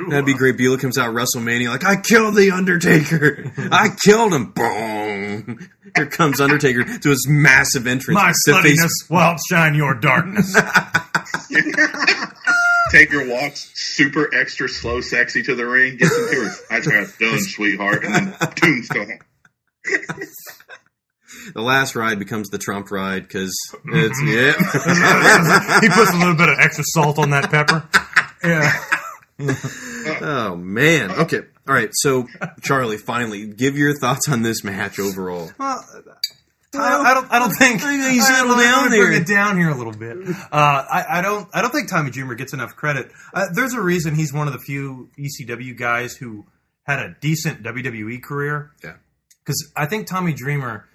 That'd be great. Beulah comes out WrestleMania like, I killed the Undertaker. I killed him. Boom. Here comes Undertaker to his massive entrance. My to face- sluttiness will outshine your darkness. Taker walks super extra slow, sexy to the ring, gets into her. I got done, sweetheart, and then tombstone. the last ride becomes the Trump ride because it's, yeah. he puts a little bit of extra salt on that pepper. Yeah. oh, man. Okay. All right. So, Charlie, finally, give your thoughts on this match overall. Well, I, I don't. I don't think. I think you I- settle let me down bring it down here a little bit. Uh, I, I don't. I don't think Tommy Dreamer gets enough credit. Uh, there's a reason he's one of the few ECW guys who had a decent WWE career. Yeah. Because I think Tommy Dreamer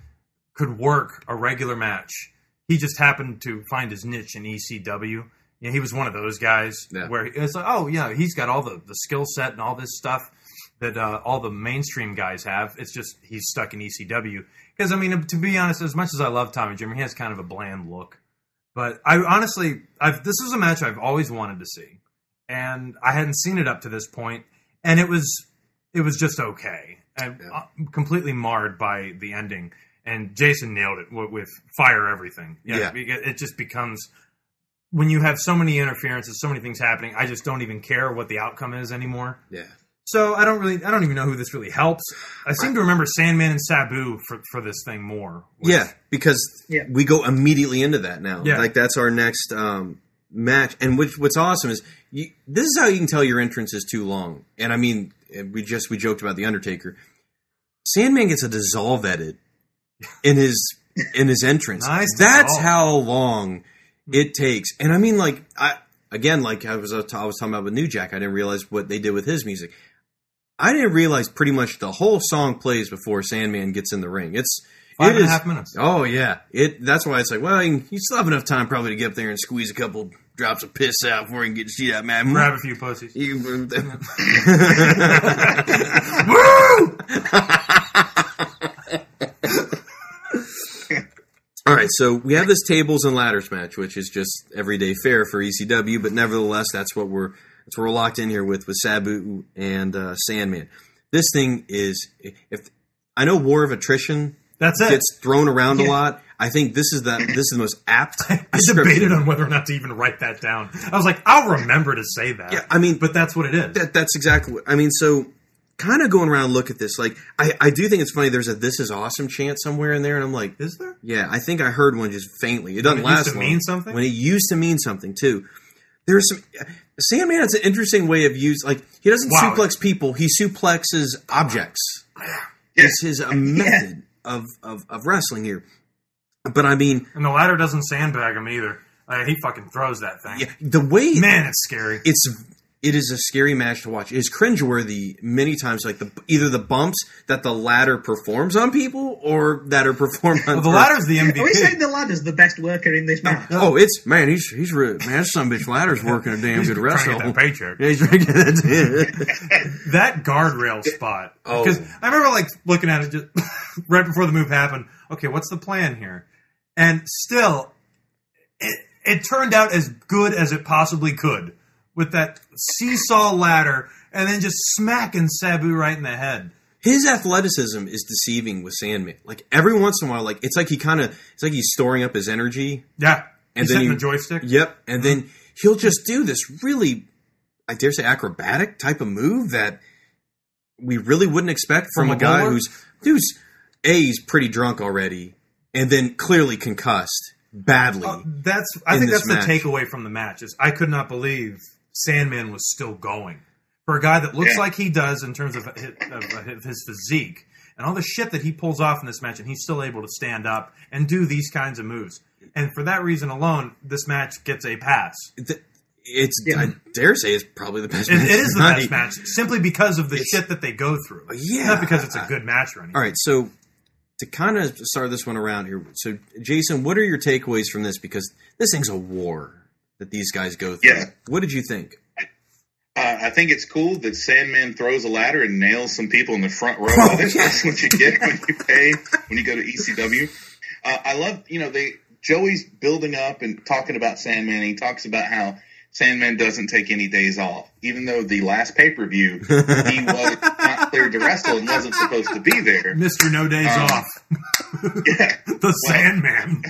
could work a regular match. He just happened to find his niche in ECW. You know, he was one of those guys Yeah. where it's like, oh yeah, he's got all the, the skill set and all this stuff that uh, all the mainstream guys have. It's just he's stuck in ECW. Because I mean, to be honest, as much as I love Tommy Dreamer, he has kind of a bland look. But I honestly, I've, this is a match I've always wanted to see, and I hadn't seen it up to this point, and it was it was just okay, and uh, completely marred by the ending. And Jason nailed it with, with fire everything. Yeah. it it just becomes when you have so many interferences, so many things happening. I just don't even care what the outcome is anymore. Yeah. So I don't really, I don't even know who this really helps. I seem to remember Sandman and Sabu for for this thing more. which- Yeah, because Yeah. we go immediately into that now. Yeah. Like that's our next um, match. And which what's awesome is you, this is how you can tell your entrance is too long. And I mean, we just we joked about the Undertaker. Sandman gets a dissolve edit in his in his entrance. Nice That's how long it takes. And I mean, like I again, like I was I was talking about with New Jack. I didn't realize what they did with his music. I didn't realize pretty much the whole song plays before Sandman gets in the ring. It's Five it and a half minutes. Oh yeah, it. That's why it's like, well, you, you still have enough time probably to get up there and squeeze a couple drops of piss out before you can get to see that man. Grab a few pussies. You- All right, so we have this tables and ladders match, which is just everyday fare for ECW, but nevertheless, that's what we're that's what we're locked in here with with Sabu and uh, Sandman. This thing is if I know War of Attrition That's it. gets thrown around a lot. I think this is the this is the most apt. I debated on whether or not to even write that down. I was like, I'll remember to say that. Yeah, I mean, but that's what it is. That, that's exactly what I mean. So, kind of going around look at this. Like, I I do think it's funny. There's a "This is awesome" chant somewhere in there, and I'm like, is there? Yeah, I think I heard one just faintly. It doesn't When it last used to long. mean something? When it used to mean something too. There's some Sandman. It's an interesting way of use. Like he doesn't Wow. suplex people; he suplexes objects. It's his uh, method of, of of wrestling here. But I mean, And the ladder doesn't sandbag him either. Uh, he fucking throws that thing. yeah, the way Man, it's scary. it's it is a scary match to watch. It is cringeworthy many times. Like the either the bumps that the ladder performs on people, or that are performed on Well, the or- ladder's the Are we saying the ladder's the best worker in this match? Oh, it's man. He's he's re- man. That Some bitch ladder's working a damn He's good trying to wrestle. that paycheck. Yeah, he's trying to that. that guardrail spot. Oh. Because I remember like looking at it just right before the move happened. Okay, what's the plan here? And still, it, it turned out as good as it possibly could with that seesaw ladder and then just smacking Sabu right in the head. His athleticism is deceiving with Sandman. Like every once in a while, like it's like he kind of it's like he's storing up his energy. Yeah. And He's then you- the joystick. Yep, and then he'll just do this really, I dare say, acrobatic type of move that we really wouldn't expect from, From a guy bowler? who's who's a he's pretty drunk already, and then clearly concussed badly. Uh, that's I think that's the takeaway from the match is I could not believe Sandman was still going for a guy that looks Yeah. like he does in terms of, hi- of of his physique and all the shit that he pulls off in this match, and he's still able to stand up and do these kinds of moves. And for that reason alone, this match gets a pass. It's Yeah. I dare say it's probably the best. It, match it is the tonight. best match simply because of the It's- shit that they go through. Yeah. not because it's a good match or anything. All right, so to kind of start this one around here, so Jason, what are your takeaways from this? Because this thing's a war that these guys go through. Yeah. What did you think? Uh, I think it's cool that Sandman throws a ladder and nails some people in the front row. Oh, of it. yeah. That's what you get when you pay when you go to ECW. Uh, I love, you know, they Joey's building up and talking about Sandman. He talks about how Sandman doesn't take any days off, even though the last pay per view he was not cleared to wrestle and wasn't supposed to be there. Mister No Days Um, Off, Yeah, the Sandman.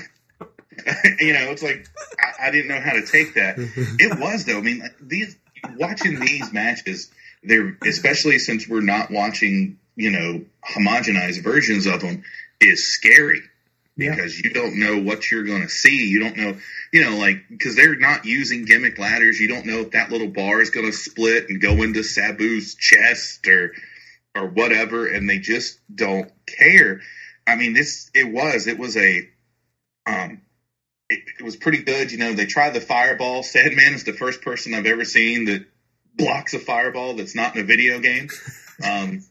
you know, it's like I, I didn't know how to take that. It was though. I mean, these watching these matches, they're especially since we're not watching, you know, homogenized versions of them, is scary because you don't know what you're going to see. You don't know, you know, like because they're not using gimmick ladders. You don't know if that little bar is going to split and go into Sabu's chest or or whatever, and they just don't care. I mean, this it was it was a um it, it was pretty good. You know, they tried the fireball. Sandman is the first person I've ever seen that blocks a fireball that's not in a video game. Um,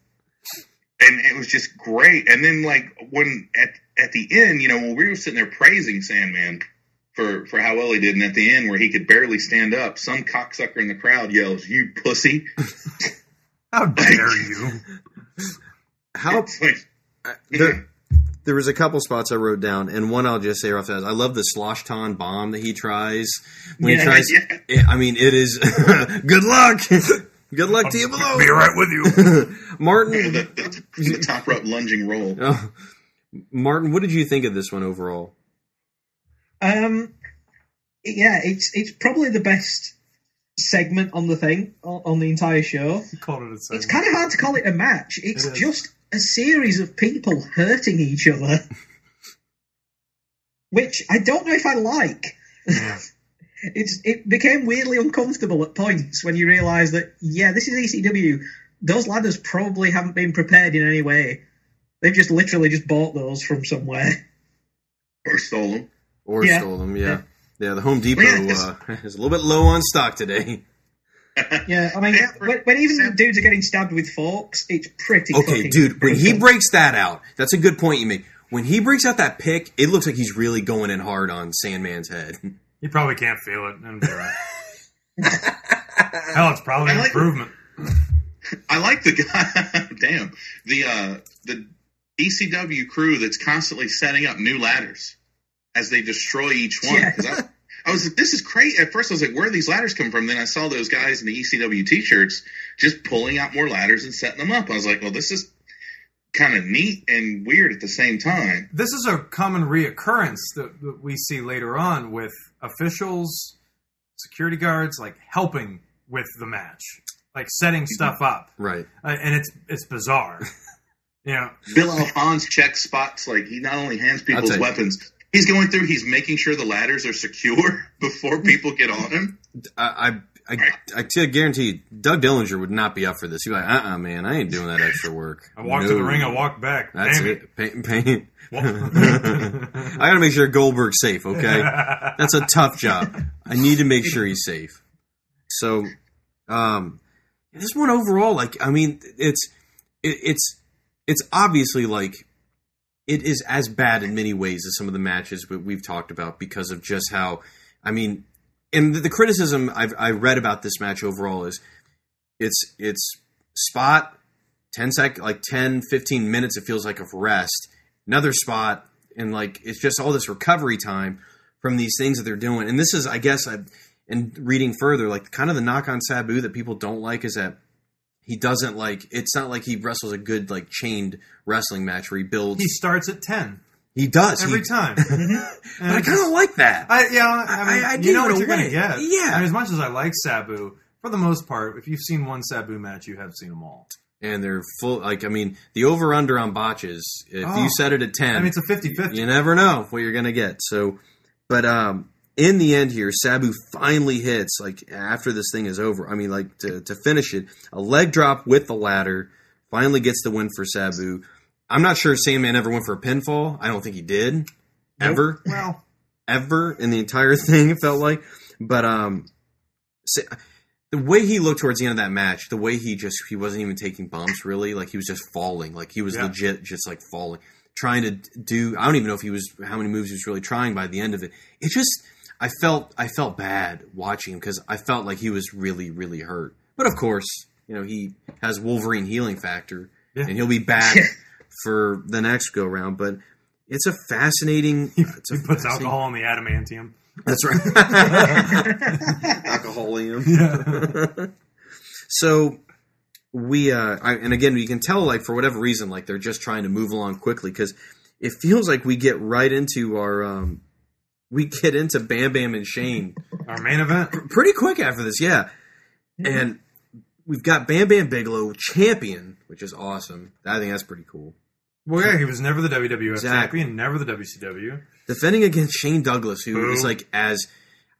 and it was just great. And then, like, when at, at the end, you know, when we were sitting there praising Sandman for, for how well he did, and at the end, where he could barely stand up, some cocksucker in the crowd yells, You pussy. How dare you? How like, there, there was a couple spots I wrote down, and one I'll just say off the. I love the sloshton bomb that he tries when he tries. yeah. it- I mean, it is good luck. good luck to you below. Be right with you. Martin. the, the, the top rope lunging roll. oh, Martin, what did you think of this one overall? Um, yeah, it's it's probably the best segment on the thing on, on the entire show. He called it a It's kind of hard to call it a match. It's It is. just a series of people hurting each other, which I don't know if I like. Yeah. It's it became weirdly uncomfortable at points when you realise that yeah, this is ECW. Those ladders probably haven't been prepared in any way. They've just literally just bought those from somewhere. Or stole them. Or Yeah. stole them? Yeah. Yeah, the Home Depot Yeah, uh, is a little bit low on stock today. Yeah, I mean, when, when even dudes are getting stabbed with forks, it's pretty. Okay, fucking dude, when he breaks that out, that's a good point you make. When he breaks out that pick, it looks like he's really going in hard on Sandman's head. He probably can't feel it. And be right. Hell, it's probably an like- improvement. I like the guy. damn the uh, the ECW crew that's constantly setting up new ladders as they destroy each one. Yeah. 'Cause I, I was like, this is crazy. At first, I was like, where are these ladders come from? Then I saw those guys in the ECW t-shirts just pulling out more ladders and setting them up. I was like, well, this is kind of neat and weird at the same time. This is a common reoccurrence that, that we see later on with officials, security guards, like helping with the match, like setting stuff up, Right. uh, and it's it's bizarre. you know, Bill Alfonso checks spots like he not only hands I'll people's weapons, he's going through, he's making sure the ladders are secure before people get on him. I I I, I t- guarantee you, Doug Dillinger would not be up for this. He'd be like, "Uh, uh man, I ain't doing that extra work." I walked to the ring, I walked back. That's Damn it. Pain, pain. I got to make sure Goldberg's safe. Okay, that's a tough job. I need to make sure he's safe. So, um, this one overall, like, I mean, it's it, it's it's obviously like it is as bad in many ways as some of the matches we've talked about because of just how I mean, and the, criticism I've I read about this match overall is it's it's spot 10 sec like 10 15 minutes it feels like of rest. Another spot and like it's just all this recovery time from these things that they're doing. And this is i guess I, and reading further like kind of the knock on sabu that people don't like is that he doesn't like it's not like he wrestles a good like chained wrestling match where he builds He starts at ten he does every he, time. but i kind of like that I, yeah, I mean, I- I you know in what a you're gonna get. Yeah. I mean, as much as I like Sabu, for the most part, if you've seen one Sabu match, you have seen them all. and they're full like i mean the over under on botches if Oh. you set it at 10 I mean, it's a 50-50. you never know what you're gonna get. So, but um, in the end here, Sabu finally hits like after this thing is over. I mean, like to to finish it, a leg drop with the ladder finally gets the win for Sabu. I'm not sure Sandman ever went for a pinfall. I don't think he did ever Well, ever in the entire thing. It felt like, but um, the way he looked towards the end of that match, the way he just he wasn't even taking bumps really, like he was just falling, like he was Yeah. legit just like falling, trying to do. I don't even know if he was how many moves he was really trying by the end of it. It just I felt I felt bad watching him because I felt like he was really really hurt. But of course, you know he has Wolverine healing factor, Yeah. and he'll be back for the next go round. But it's a fascinating. It's a he puts fascinating- alcohol in the adamantium. That's right. Alcoholium. Yeah. so we uh I, and again you can tell like for whatever reason like they're just trying to move along quickly because it feels like we get right into our um we get into Bam Bam and Shane Our main event. pretty quick after this, yeah. And we've got Bam Bam Bigelow champion, which is awesome. I think that's pretty cool. Well, yeah, he was never the WWF Exactly. champion, never the WCW, Defending against Shane Douglas, who Boo. is like as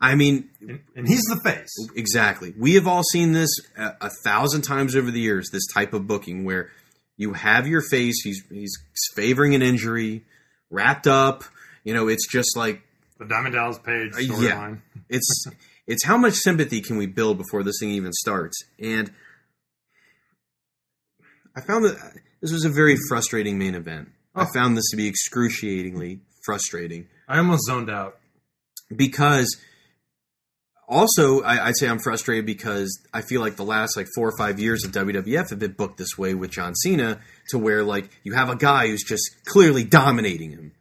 I mean, and, and he's the face. Exactly. We have all seen this a, a thousand times over the years. This type of booking where you have your face. He's he's favoring an injury, wrapped up. You know, it's just like The Diamond Dallas Page uh, storyline. yeah. It's it's how much sympathy can we build before this thing even starts? And I found that this was a very frustrating main event. I Oh. found this to be excruciatingly frustrating I almost zoned out. because also I, I'd say I'm frustrated because I feel like the last like four or five years of WWF have been booked this way with John Cena to where like you have a guy who's just clearly dominating him,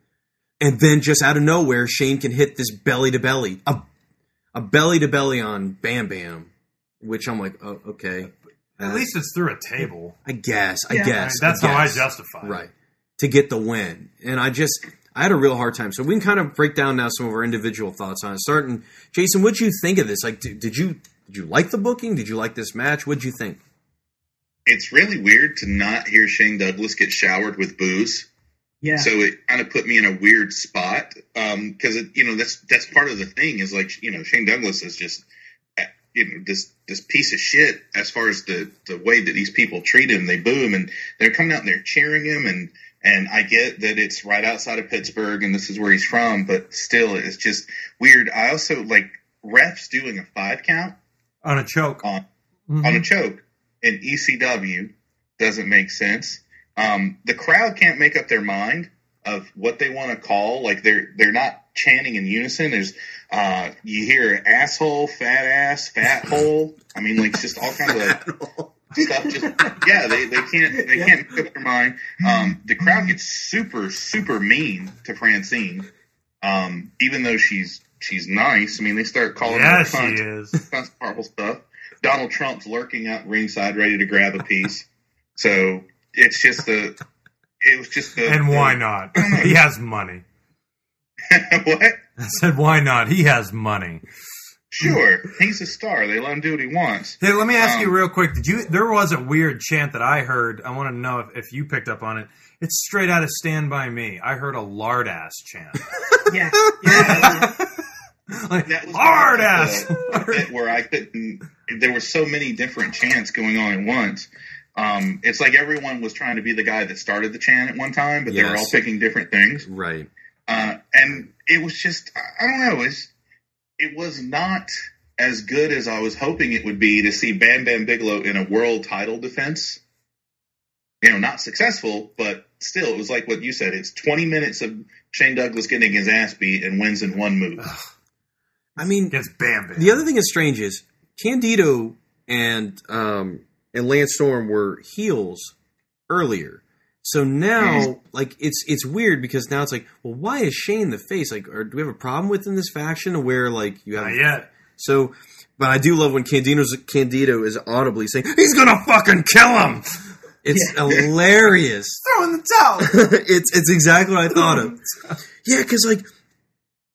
and then just out of nowhere Shane can hit this belly to belly a a belly to belly on Bam Bam, which I'm like oh, okay, At Uh, least it's through a table. I guess I Yeah. Guess mean, that's I how I guess. justify it. right to get the win, and I just. I had a real hard time, so we can kind of break down now some of our individual thoughts on it. Starting, Jason, what did you think of this? Like, did, did you did you like the booking? Did you like this match? What did you think? It's really weird to not hear Shane Douglas get showered with boos. Yeah. So it kind of put me in a weird spot because it you know that's that's part of the thing is like you know Shane Douglas is just you know this this piece of shit as far as the the way that these people treat him. They boo him and they're coming out and they're cheering him and and I get that it's right outside of Pittsburgh and this is where he's from, but still it's just weird. I also like refs doing a five count On a choke. on Mhm. on a choke in ECW doesn't make sense. Um, the crowd can't make up their mind of what they want to call. Like they're they're not chanting in unison. There's uh, you hear asshole, fat ass, fat hole. I mean, like just all kind of like stuff. Just yeah, they, they can't they can't make up their mind. Um, the crowd gets super super mean to Francine, um, even though she's she's nice. I mean, they start calling Yeah, her she cunt is. tons of horrible stuff. Donald Trump's lurking out ringside, ready to grab a piece. So it's just a it was just the, And why the- not? he has money. what? I said, why not? He has money. Sure, he's a star. They let him do what he wants. Hey, let me ask you Um, real quick. Did you? There was a weird chant that I heard. I want to know if, if you picked up on it. It's straight out of Stand by Me. I heard a lard ass chant. Yeah, yeah. like That was lard ass. the where I couldn't. There were so many different chants going on at once. Um, it's like everyone was trying to be the guy that started the chant at one time, but they were all picking different things. Right. Uh, and it was just, I- I don't know, it's, it was not as good as I was hoping it would be to see Bam Bam Bigelow in a world title defense. You know, not successful, but still, it was like what you said. It's 20 minutes of Shane Douglas getting his ass beat and wins in one move. I mean, Against Bam Bam. the other thing that's strange is Candido and um, and Lance Storm were heels earlier. So now, like, it's it's weird because now it's like, well, why is Shane the face? Like, or do we have a problem within this faction where like you have Not yet. So, but I do love when Candido's Candido is audibly saying, "He's gonna fucking kill him." It's hilarious. Throw in the towel. it's it's exactly what I thought of. Yeah, because like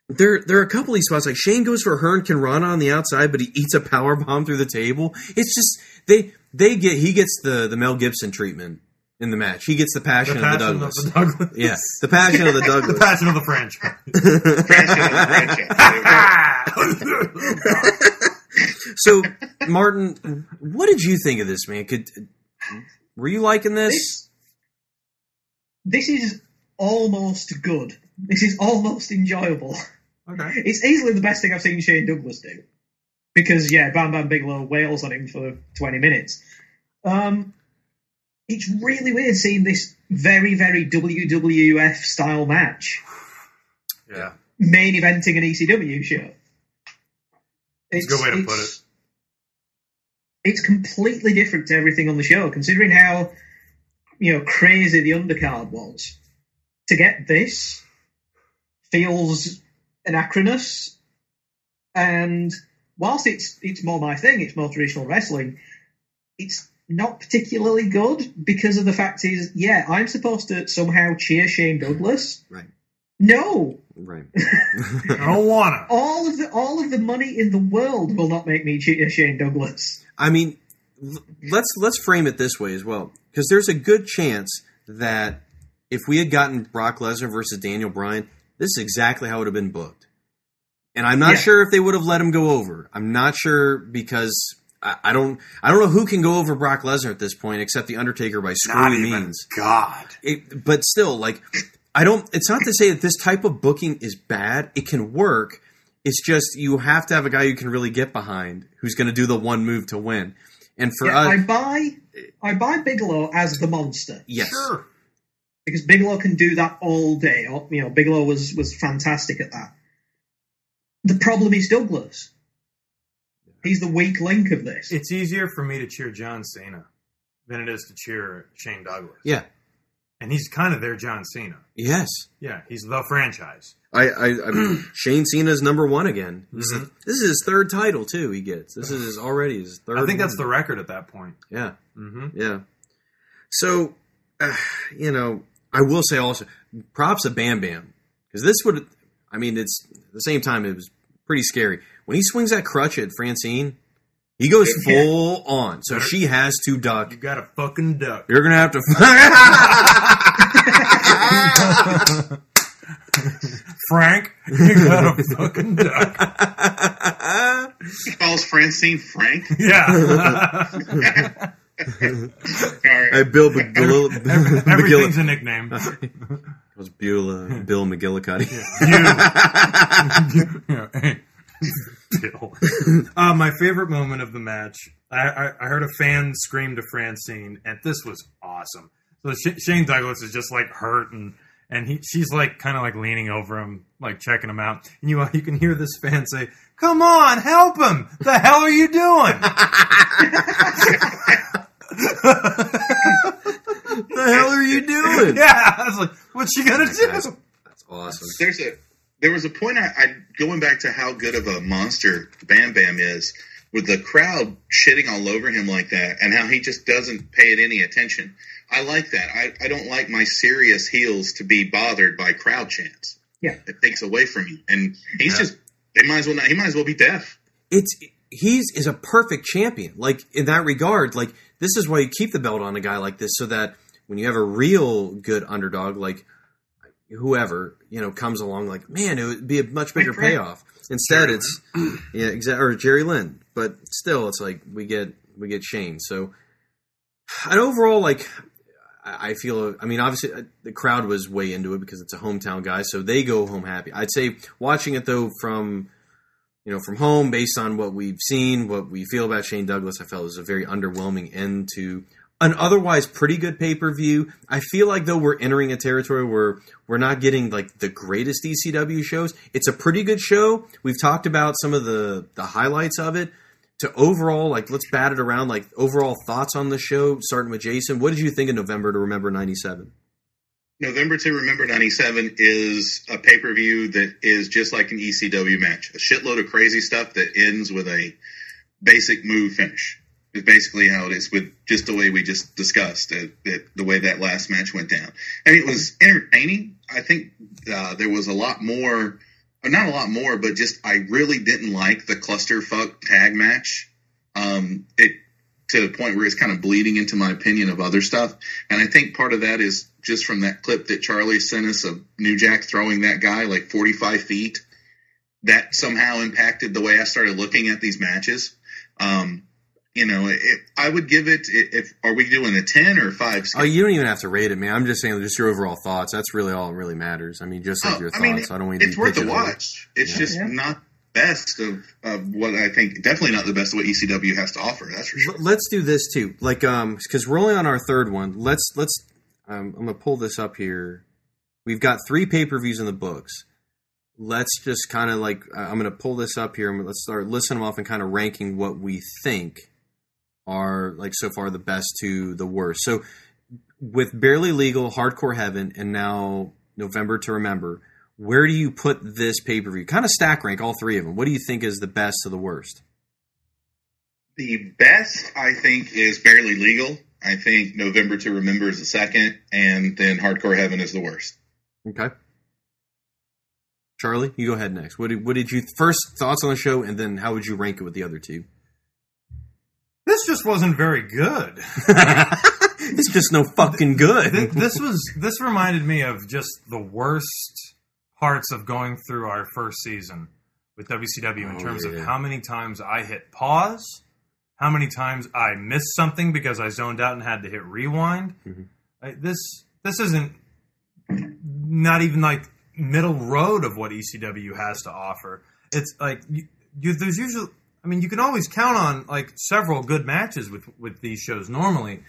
there there are a couple of these spots. Like Shane goes for Hearn Rana on the outside, but he eats a power bomb through the table. It's just they they get he gets the the Mel Gibson treatment in the match. He gets the passion, The of the Douglas. of the Douglas. Yeah, the passion of the Douglas. the passion of the franchise. so, Martin, what did you think of this, man? Could were you liking this? this is almost good. This is almost enjoyable. Okay. It's easily the best thing I've seen Shane Douglas do. Because yeah, Bam Bam Bigelow wails on him for twenty minutes. Um, it's really weird seeing this very, very WWF style match Yeah. main eventing an ECW show. It's a good way to put it. it's- It's completely different to everything on the show, considering how you know crazy the undercard was. To get this feels anachronous, and whilst it's it's more my thing, it's more traditional wrestling. It's not particularly good because of the fact is, yeah, I'm supposed to somehow cheer Shane Douglas. Right. No, Right. I don't wanna. all of the all of the money in the world will not make me cheer Shane Douglas. I mean, let's let's frame it this way as well, because there's a good chance that if we had gotten Brock Lesnar versus Daniel Bryan, this is exactly how it would have been booked. And I'm not Yeah. sure if they would have let him go over. I'm not sure because I, I don't I don't know who can go over Brock Lesnar at this point except the Undertaker by even means. God. It, but still, like I don't. It's not to say that this type of booking is bad. It can work. It's just you have to have a guy you can really get behind, who's going to do the one move to win. And for Yeah, us, I buy I buy Bigelow as the monster yes, Sure. because Bigelow can do that all day. Oh, you know, Bigelow was was fantastic at that. The problem is Douglas. He's the weak link of this. It's easier for me to cheer John Cena than it is to cheer Shane Douglas. yeah, And he's kind of their John Cena. yes. Yeah, he's the franchise. I, I, I mean, Shane Cena's number one again. This, is, Mhm. this is his third title too. He gets this is his, already his third. I think that's the record at that point. yeah, Mm-hmm. yeah. So, uh, you know, I will say also props to Bam Bam because this would. I mean, it's at the same time it was pretty scary when he swings that crutch at Francine. He goes full on, so she has to duck. You got a fucking duck. You're gonna have to. Frank, you got a fucking duck. He calls Francine Frank. Yeah. All right. Hey, Bill McGill- Everything's a nickname. It was Bill, uh, Bill McGillicuddy. Yeah, hey. Bill. Uh, my favorite moment of the match, I, I, I heard a fan scream to Francine, and this was awesome. So Sh- Shane Douglas is just like hurt, and and he she's like kind of like leaning over him, like checking him out, and you you can hear this fan say, "Come on, help him! The hell are you doing?" the hell are you doing? yeah, I was like, "What's she gonna oh do?" That's, that's awesome. There's a there was a point I, I going back to how good of a monster Bam Bam is with the crowd shitting all over him like that and how he just doesn't pay it any attention. I like that. I, I don't like my serious heels to be bothered by crowd chants. Yeah, it takes away from you. And he's yeah. just they might as well not. He might as well be deaf. It's he's is a perfect champion. Like in that regard, like this is why you keep the belt on a guy like this, so that when you have a real good underdog like whoever you know comes along, like man, it would be a much bigger payoff. Instead, Jerry it's Lynn. yeah, exactly, or Jerry Lynn. But still, it's like we get we get Shane. So, and overall, like I feel, I mean, obviously uh, the crowd was way into it because it's a hometown guy, so they go home happy. I'd say watching it though from you know from home, based on what we've seen, what we feel about Shane Douglas, I felt it was a very underwhelming end to an otherwise pretty good pay per view. I feel like though we're entering a territory where we're not getting like the greatest ECW shows. It's a pretty good show. We've talked about some of the the highlights of it. To overall, like let's bat it around. Like overall thoughts on the show, starting with Jason. What did you think of November to Remember '97? November to Remember 97 is a pay per view that is just like an ECW match. A shitload of crazy stuff that ends with a basic move finish is basically how it is with just the way we just discussed the way that last match went down. And it was entertaining. I think uh, there was a lot more, not a lot more, but just I really didn't like the clusterfuck tag match. Um, it to the point where it's kind of bleeding into my opinion of other stuff. And I think part of that is just from that clip that Charlie sent us of New Jack throwing that guy like 45 feet. That somehow impacted the way I started looking at these matches. Um, you know, it, I would give it. If are we doing a ten or five? Scale? Oh, you don't even have to rate it, man. I'm just saying, just your overall thoughts. That's really all that really matters. I mean, just like oh, your thoughts. I, mean, I don't want It's worth a watch. It's yeah. just yeah. not best of, of what I think. Definitely not the best of what ECW has to offer. That's for sure. Let's do this too. Like, um, because we're only on our third one. Let's let's. Um, I'm gonna pull this up here. We've got three pay per views in the books let's just kind of like I'm going to pull this up here and let's start listing them off and kind of ranking what we think are like so far the best to the worst. So with barely legal, hardcore heaven, and now November to remember, where do you put this pay per view? Kind of stack rank all three of them. What do you think is the best to the worst? The best, I think, is barely legal. I think November to remember is the second, and then hardcore heaven is the worst. Okay. Charlie, you go ahead next. What did, what did you first thoughts on the show, and then how would you rank it with the other two? This just wasn't very good. it's just no fucking good. this, this was this reminded me of just the worst parts of going through our first season with WCW in oh, terms yeah. of how many times I hit pause, how many times I missed something because I zoned out and had to hit rewind. Mm-hmm. this this isn't not even like middle road of what ECW has to offer. It's like you, you, there's usually I mean, you can always count on like several good matches with with these shows. Normally,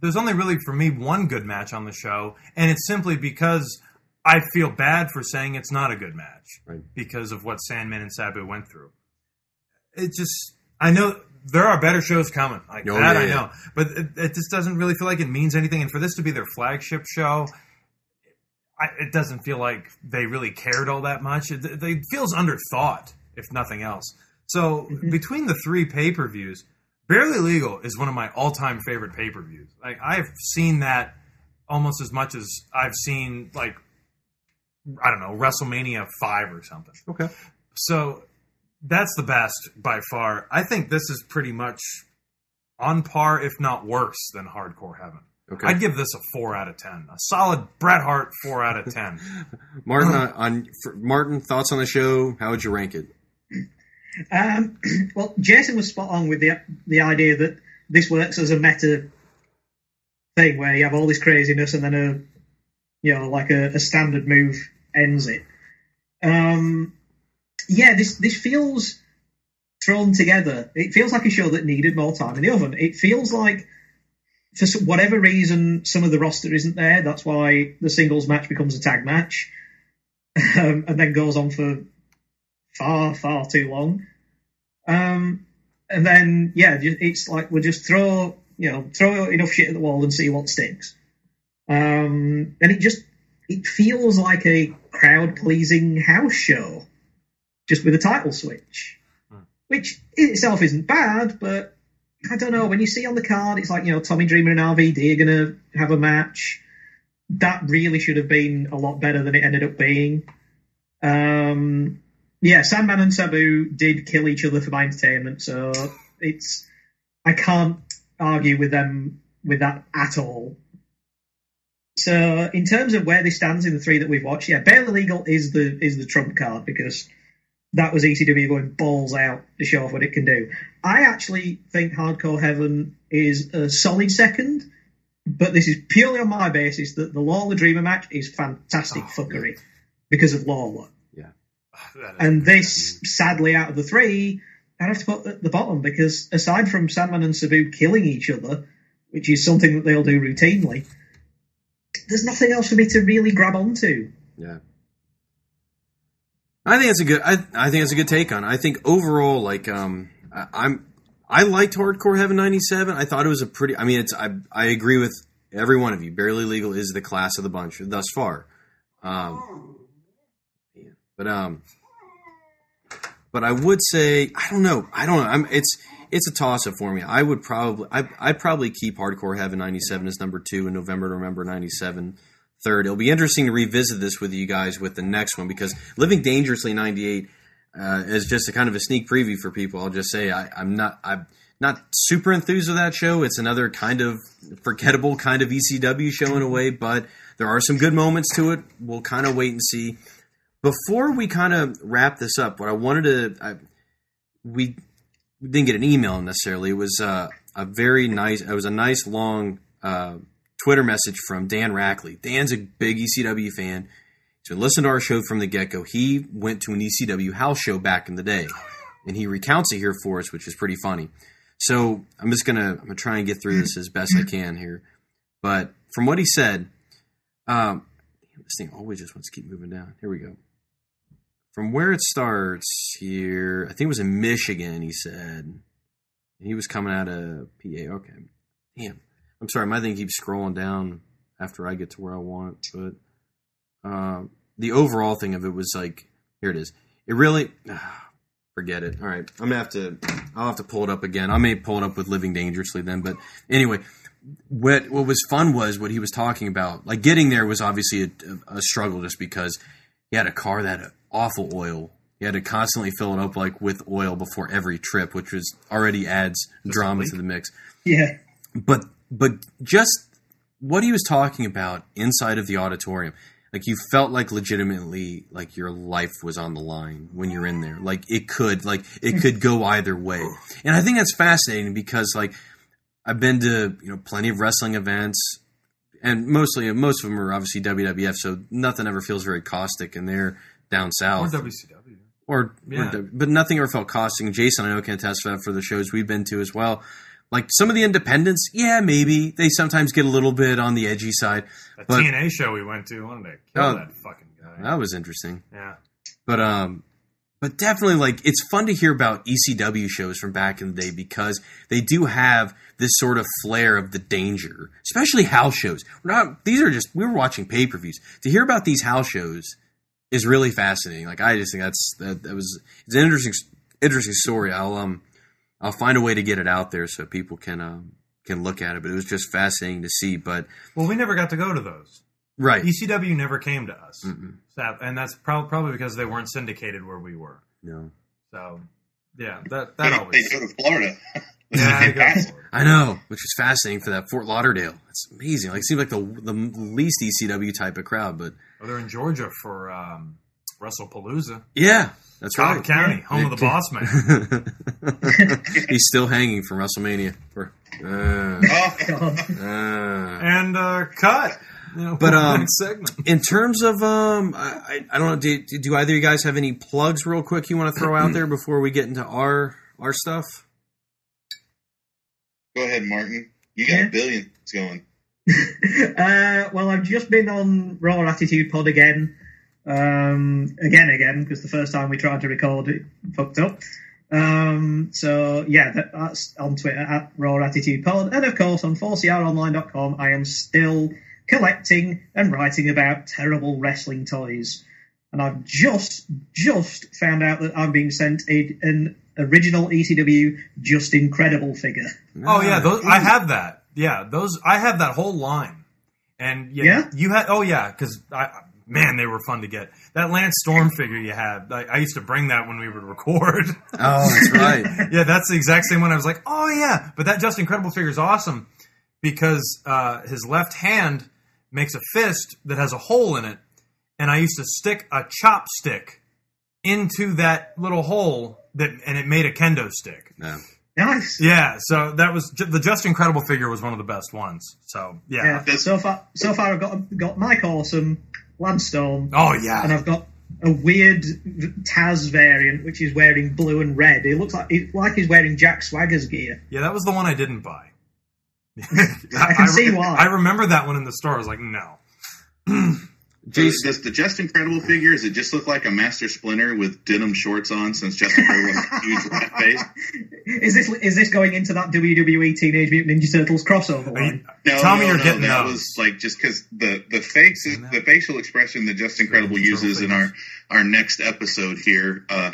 there's only really for me one good match on the show, and it's simply because I feel bad for saying it's not a good match right. because of what Sandman and Sabu went through. It just I know there are better shows coming like oh, that. Yeah, I know, yeah. but it, it, just doesn't really feel like it means anything. And for this to be their flagship show. I, it doesn't feel like they really cared all that much. It, it feels underthought, if nothing else. So mm-hmm. between the three pay per views, Barely Legal is one of my all time favorite pay per views. Like I've seen that almost as much as I've seen like I don't know WrestleMania five or something. Okay. So that's the best by far. I think this is pretty much on par, if not worse, than Hardcore Heaven. Okay. I'd give this a four out of ten. A solid Bret Hart four out of ten. Martin, uh, on Martin, thoughts on the show? How would you rank it? Um, well, Jason was spot on with the the idea that this works as a meta thing where you have all this craziness and then a you know like a, a standard move ends it. Um, yeah, this this feels thrown together. It feels like a show that needed more time in the oven. It feels like for whatever reason some of the roster isn't there. That's why the singles match becomes a tag match, um, and then goes on for far, far too long. Um, and then, yeah, it's like we'll just throw, you know, throw enough shit at the wall and see what sticks. Um, and it just, it feels like a crowd pleasing house show, just with a title switch, hmm. which in itself isn't bad, but I don't know. When you see on the card, it's like you know Tommy Dreamer and RVD are going to have a match. That really should have been a lot better than it ended up being. Um, yeah, Sandman and Sabu did kill each other for my entertainment, so it's I can't argue with them with that at all. So in terms of where this stands in the three that we've watched, yeah, Barely Legal is the is the trump card because that was ECW going balls out to show off what it can do. I actually think Hardcore Heaven is a solid second, but this is purely on my basis that the Lawler Dreamer match is fantastic oh, fuckery yeah. because of Lawler. And this, sadly, out of the three, I'd have to put at the bottom because aside from Sandman and Sabu killing each other, which is something that they'll do routinely, there's nothing else for me to really grab onto. Yeah. I think it's a good. I, I think it's a good take on. It. I think overall, like, um, I, I'm I liked Hardcore Heaven '97. I thought it was a pretty. I mean, it's. I I agree with every one of you. Barely Legal is the class of the bunch thus far. Um, but um, but I would say I don't know. I don't know. I'm. It's it's a toss up for me. I would probably. I I'd probably keep Hardcore Heaven '97 as number two in November to Remember '97 third. It'll be interesting to revisit this with you guys with the next one because Living Dangerously '98 uh, is just a kind of a sneak preview for people. I'll just say I, am not I'm not super enthused with that show. It's another kind of forgettable kind of ECW show in a way, but there are some good moments to it. We'll kind of wait and see. Before we kind of wrap this up, what I wanted to I, we didn't get an email necessarily. It was uh, a very nice. It was a nice long. Uh, Twitter message from Dan Rackley. Dan's a big ECW fan. Been listening to our show from the get go. He went to an ECW house show back in the day, and he recounts it here for us, which is pretty funny. So I'm just gonna I'm gonna try and get through this as best I can here. But from what he said, um, this thing always just wants to keep moving down. Here we go. From where it starts here, I think it was in Michigan. He said he was coming out of PA. Okay, damn. I'm sorry, my thing keeps scrolling down after I get to where I want, but uh, the overall thing of it was like, here it is. It really, forget it. All right, I'm gonna have to. I'll have to pull it up again. I may pull it up with Living Dangerously then, but anyway, what what was fun was what he was talking about. Like getting there was obviously a, a struggle, just because he had a car that awful oil. He had to constantly fill it up like with oil before every trip, which was already adds drama to the mix. Yeah. But but just what he was talking about inside of the auditorium like you felt like legitimately like your life was on the line when you're in there like it could like it could go either way and i think that's fascinating because like i've been to you know plenty of wrestling events and mostly most of them are obviously wwf so nothing ever feels very caustic and they're down south or wcw or, yeah. or but nothing ever felt costing. jason i know can attest for that for the shows we've been to as well like some of the independents, yeah, maybe they sometimes get a little bit on the edgy side. A but, TNA show we went to, wanted to kill oh, that fucking guy. That was interesting. Yeah, but um, but definitely like it's fun to hear about ECW shows from back in the day because they do have this sort of flair of the danger, especially house shows. We're not; these are just we were watching pay per views. To hear about these house shows is really fascinating. Like I just think that's that, that was it's an interesting interesting story. I'll um I'll find a way to get it out there so people can um, can look at it. But it was just fascinating to see. But well, we never got to go to those. Right. ECW never came to us, so, and that's pro- probably because they weren't syndicated where we were. No. So, yeah, that that always. They go to Florida. yeah, I, Florida. I know, which is fascinating for that Fort Lauderdale. It's amazing. Like, it seems like the the least ECW type of crowd, but well, they're in Georgia for um, Palooza. Yeah, that's Cobb right. County, home of the boss man. He's still hanging from WrestleMania. For, uh, oh, uh, and uh, cut. You know, but um, in terms of um, I, I don't know. Do, do either of you guys have any plugs, real quick, you want to throw out there before we get into our our stuff? Go ahead, Martin. You got yeah. a billion. It's going. uh, well, I've just been on Raw Attitude Pod again um, again, again, because the first time we tried to record it fucked up. Um, so yeah, that, that's on Twitter at Raw Attitude Pod, and of course on 4CROnline.com. I am still collecting and writing about terrible wrestling toys, and I've just just found out that I'm being sent a, an original ECW Justin Credible figure. Oh yeah, those, I have that. Yeah, those I have that whole line. And yeah, Yeah? you had oh yeah, because I man they were fun to get. That Lance Storm figure you had, I, I used to bring that when we would record. Oh, that's right. yeah, that's the exact same one. I was like, oh yeah, but that Justin Credible figure is awesome because uh, his left hand makes a fist that has a hole in it, and I used to stick a chopstick into that little hole that, and it made a kendo stick. Yeah. Nice. Yeah, so that was the Justin Credible figure was one of the best ones. So yeah, Yeah. So far, so far I've got got Mike Awesome, Lance Storm. Oh, yeah. and I've got a weird Taz variant which is wearing blue and red. It looks like it, like he's wearing Jack Swagger's gear. yeah, that was the one I didn't buy. I can see why. I remember that one in the store. I was like, no. Does, does the Justin Credible figure, does it just look like a Master Splinter with denim shorts on since Justin Credible has a huge rat face? Is this is this going into that WWE Teenage Mutant Ninja Turtles crossover line? No, Tell me no, you're no, getting that those. was like just because the the face is, the facial expression that Justin Credible uses in our our next episode here, uh,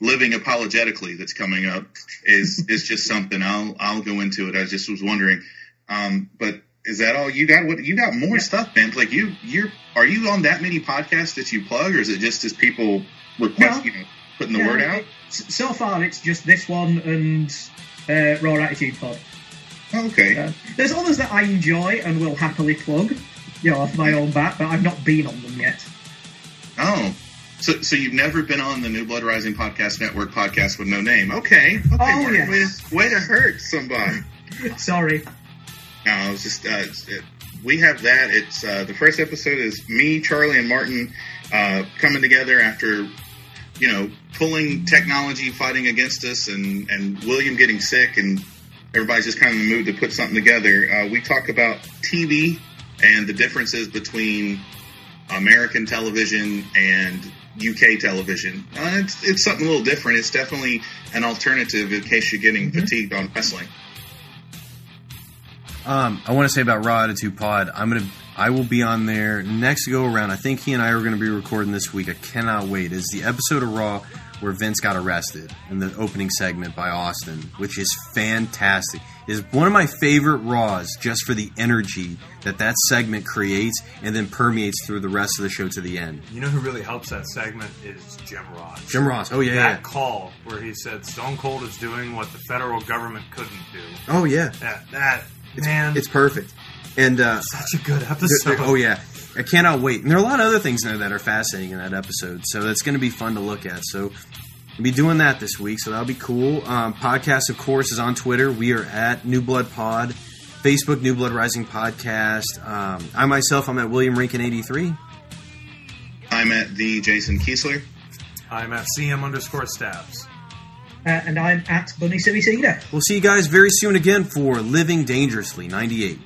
living apologetically, that's coming up is is just something I'll I'll go into it. I just was wondering, um, but is that all you got? What you got more stuff, Ben? Like you you're are you on that many podcasts that you plug, or is it just as people request, No. you know, putting the Yeah, word out? so far, it's just this one and uh, Raw Attitude Pod. Okay. Uh, there's others that I enjoy and will happily plug, you know, off my own bat, but I've not been on them yet. Oh. So, so you've never been on the New Blood Rising Podcast Network podcast with no name? Okay. Okay. Oh, yes. way, to, way to hurt somebody. Sorry. No, I was just. Uh, it's- it, we have that. It's uh, the first episode is me, Charlie, and Martin uh, coming together after you know pulling technology, fighting against us, and and William getting sick, and everybody's just kind of in the mood to put something together. Uh, we talk about TV and the differences between American television and UK television. Uh, it's, it's something a little different. It's definitely an alternative in case you're getting fatigued on wrestling. Um, I want to say about Raw Attitude Pod. I'm gonna, I will be on there next go around. I think he and I are going to be recording this week. I cannot wait. Is the episode of Raw where Vince got arrested in the opening segment by Austin, which is fantastic. Is one of my favorite Raws just for the energy that that segment creates and then permeates through the rest of the show to the end. You know who really helps that segment is Jim Ross. Jim Ross. Oh yeah, that yeah. call where he said Stone Cold is doing what the federal government couldn't do. Oh yeah. That that It's, man, it's perfect. And uh, such a good There- episode. there- oh yeah, I cannot wait. And there are a lot of other things in there that are fascinating in that episode, so that's going to be fun to look at. So we'll be doing that this week, so that'll be cool. Um, podcast, of course, is on Twitter. We are at New Blood Pod, Facebook New Blood Rising Podcast. Um, I myself, I'm at William Rinkin eighty three. I'm at the Jason Kiesler. I'm at CM underscore stabs. Uh, and I'm at Bunny Cedar. We'll see you guys very soon again for Living Dangerously ninety eight.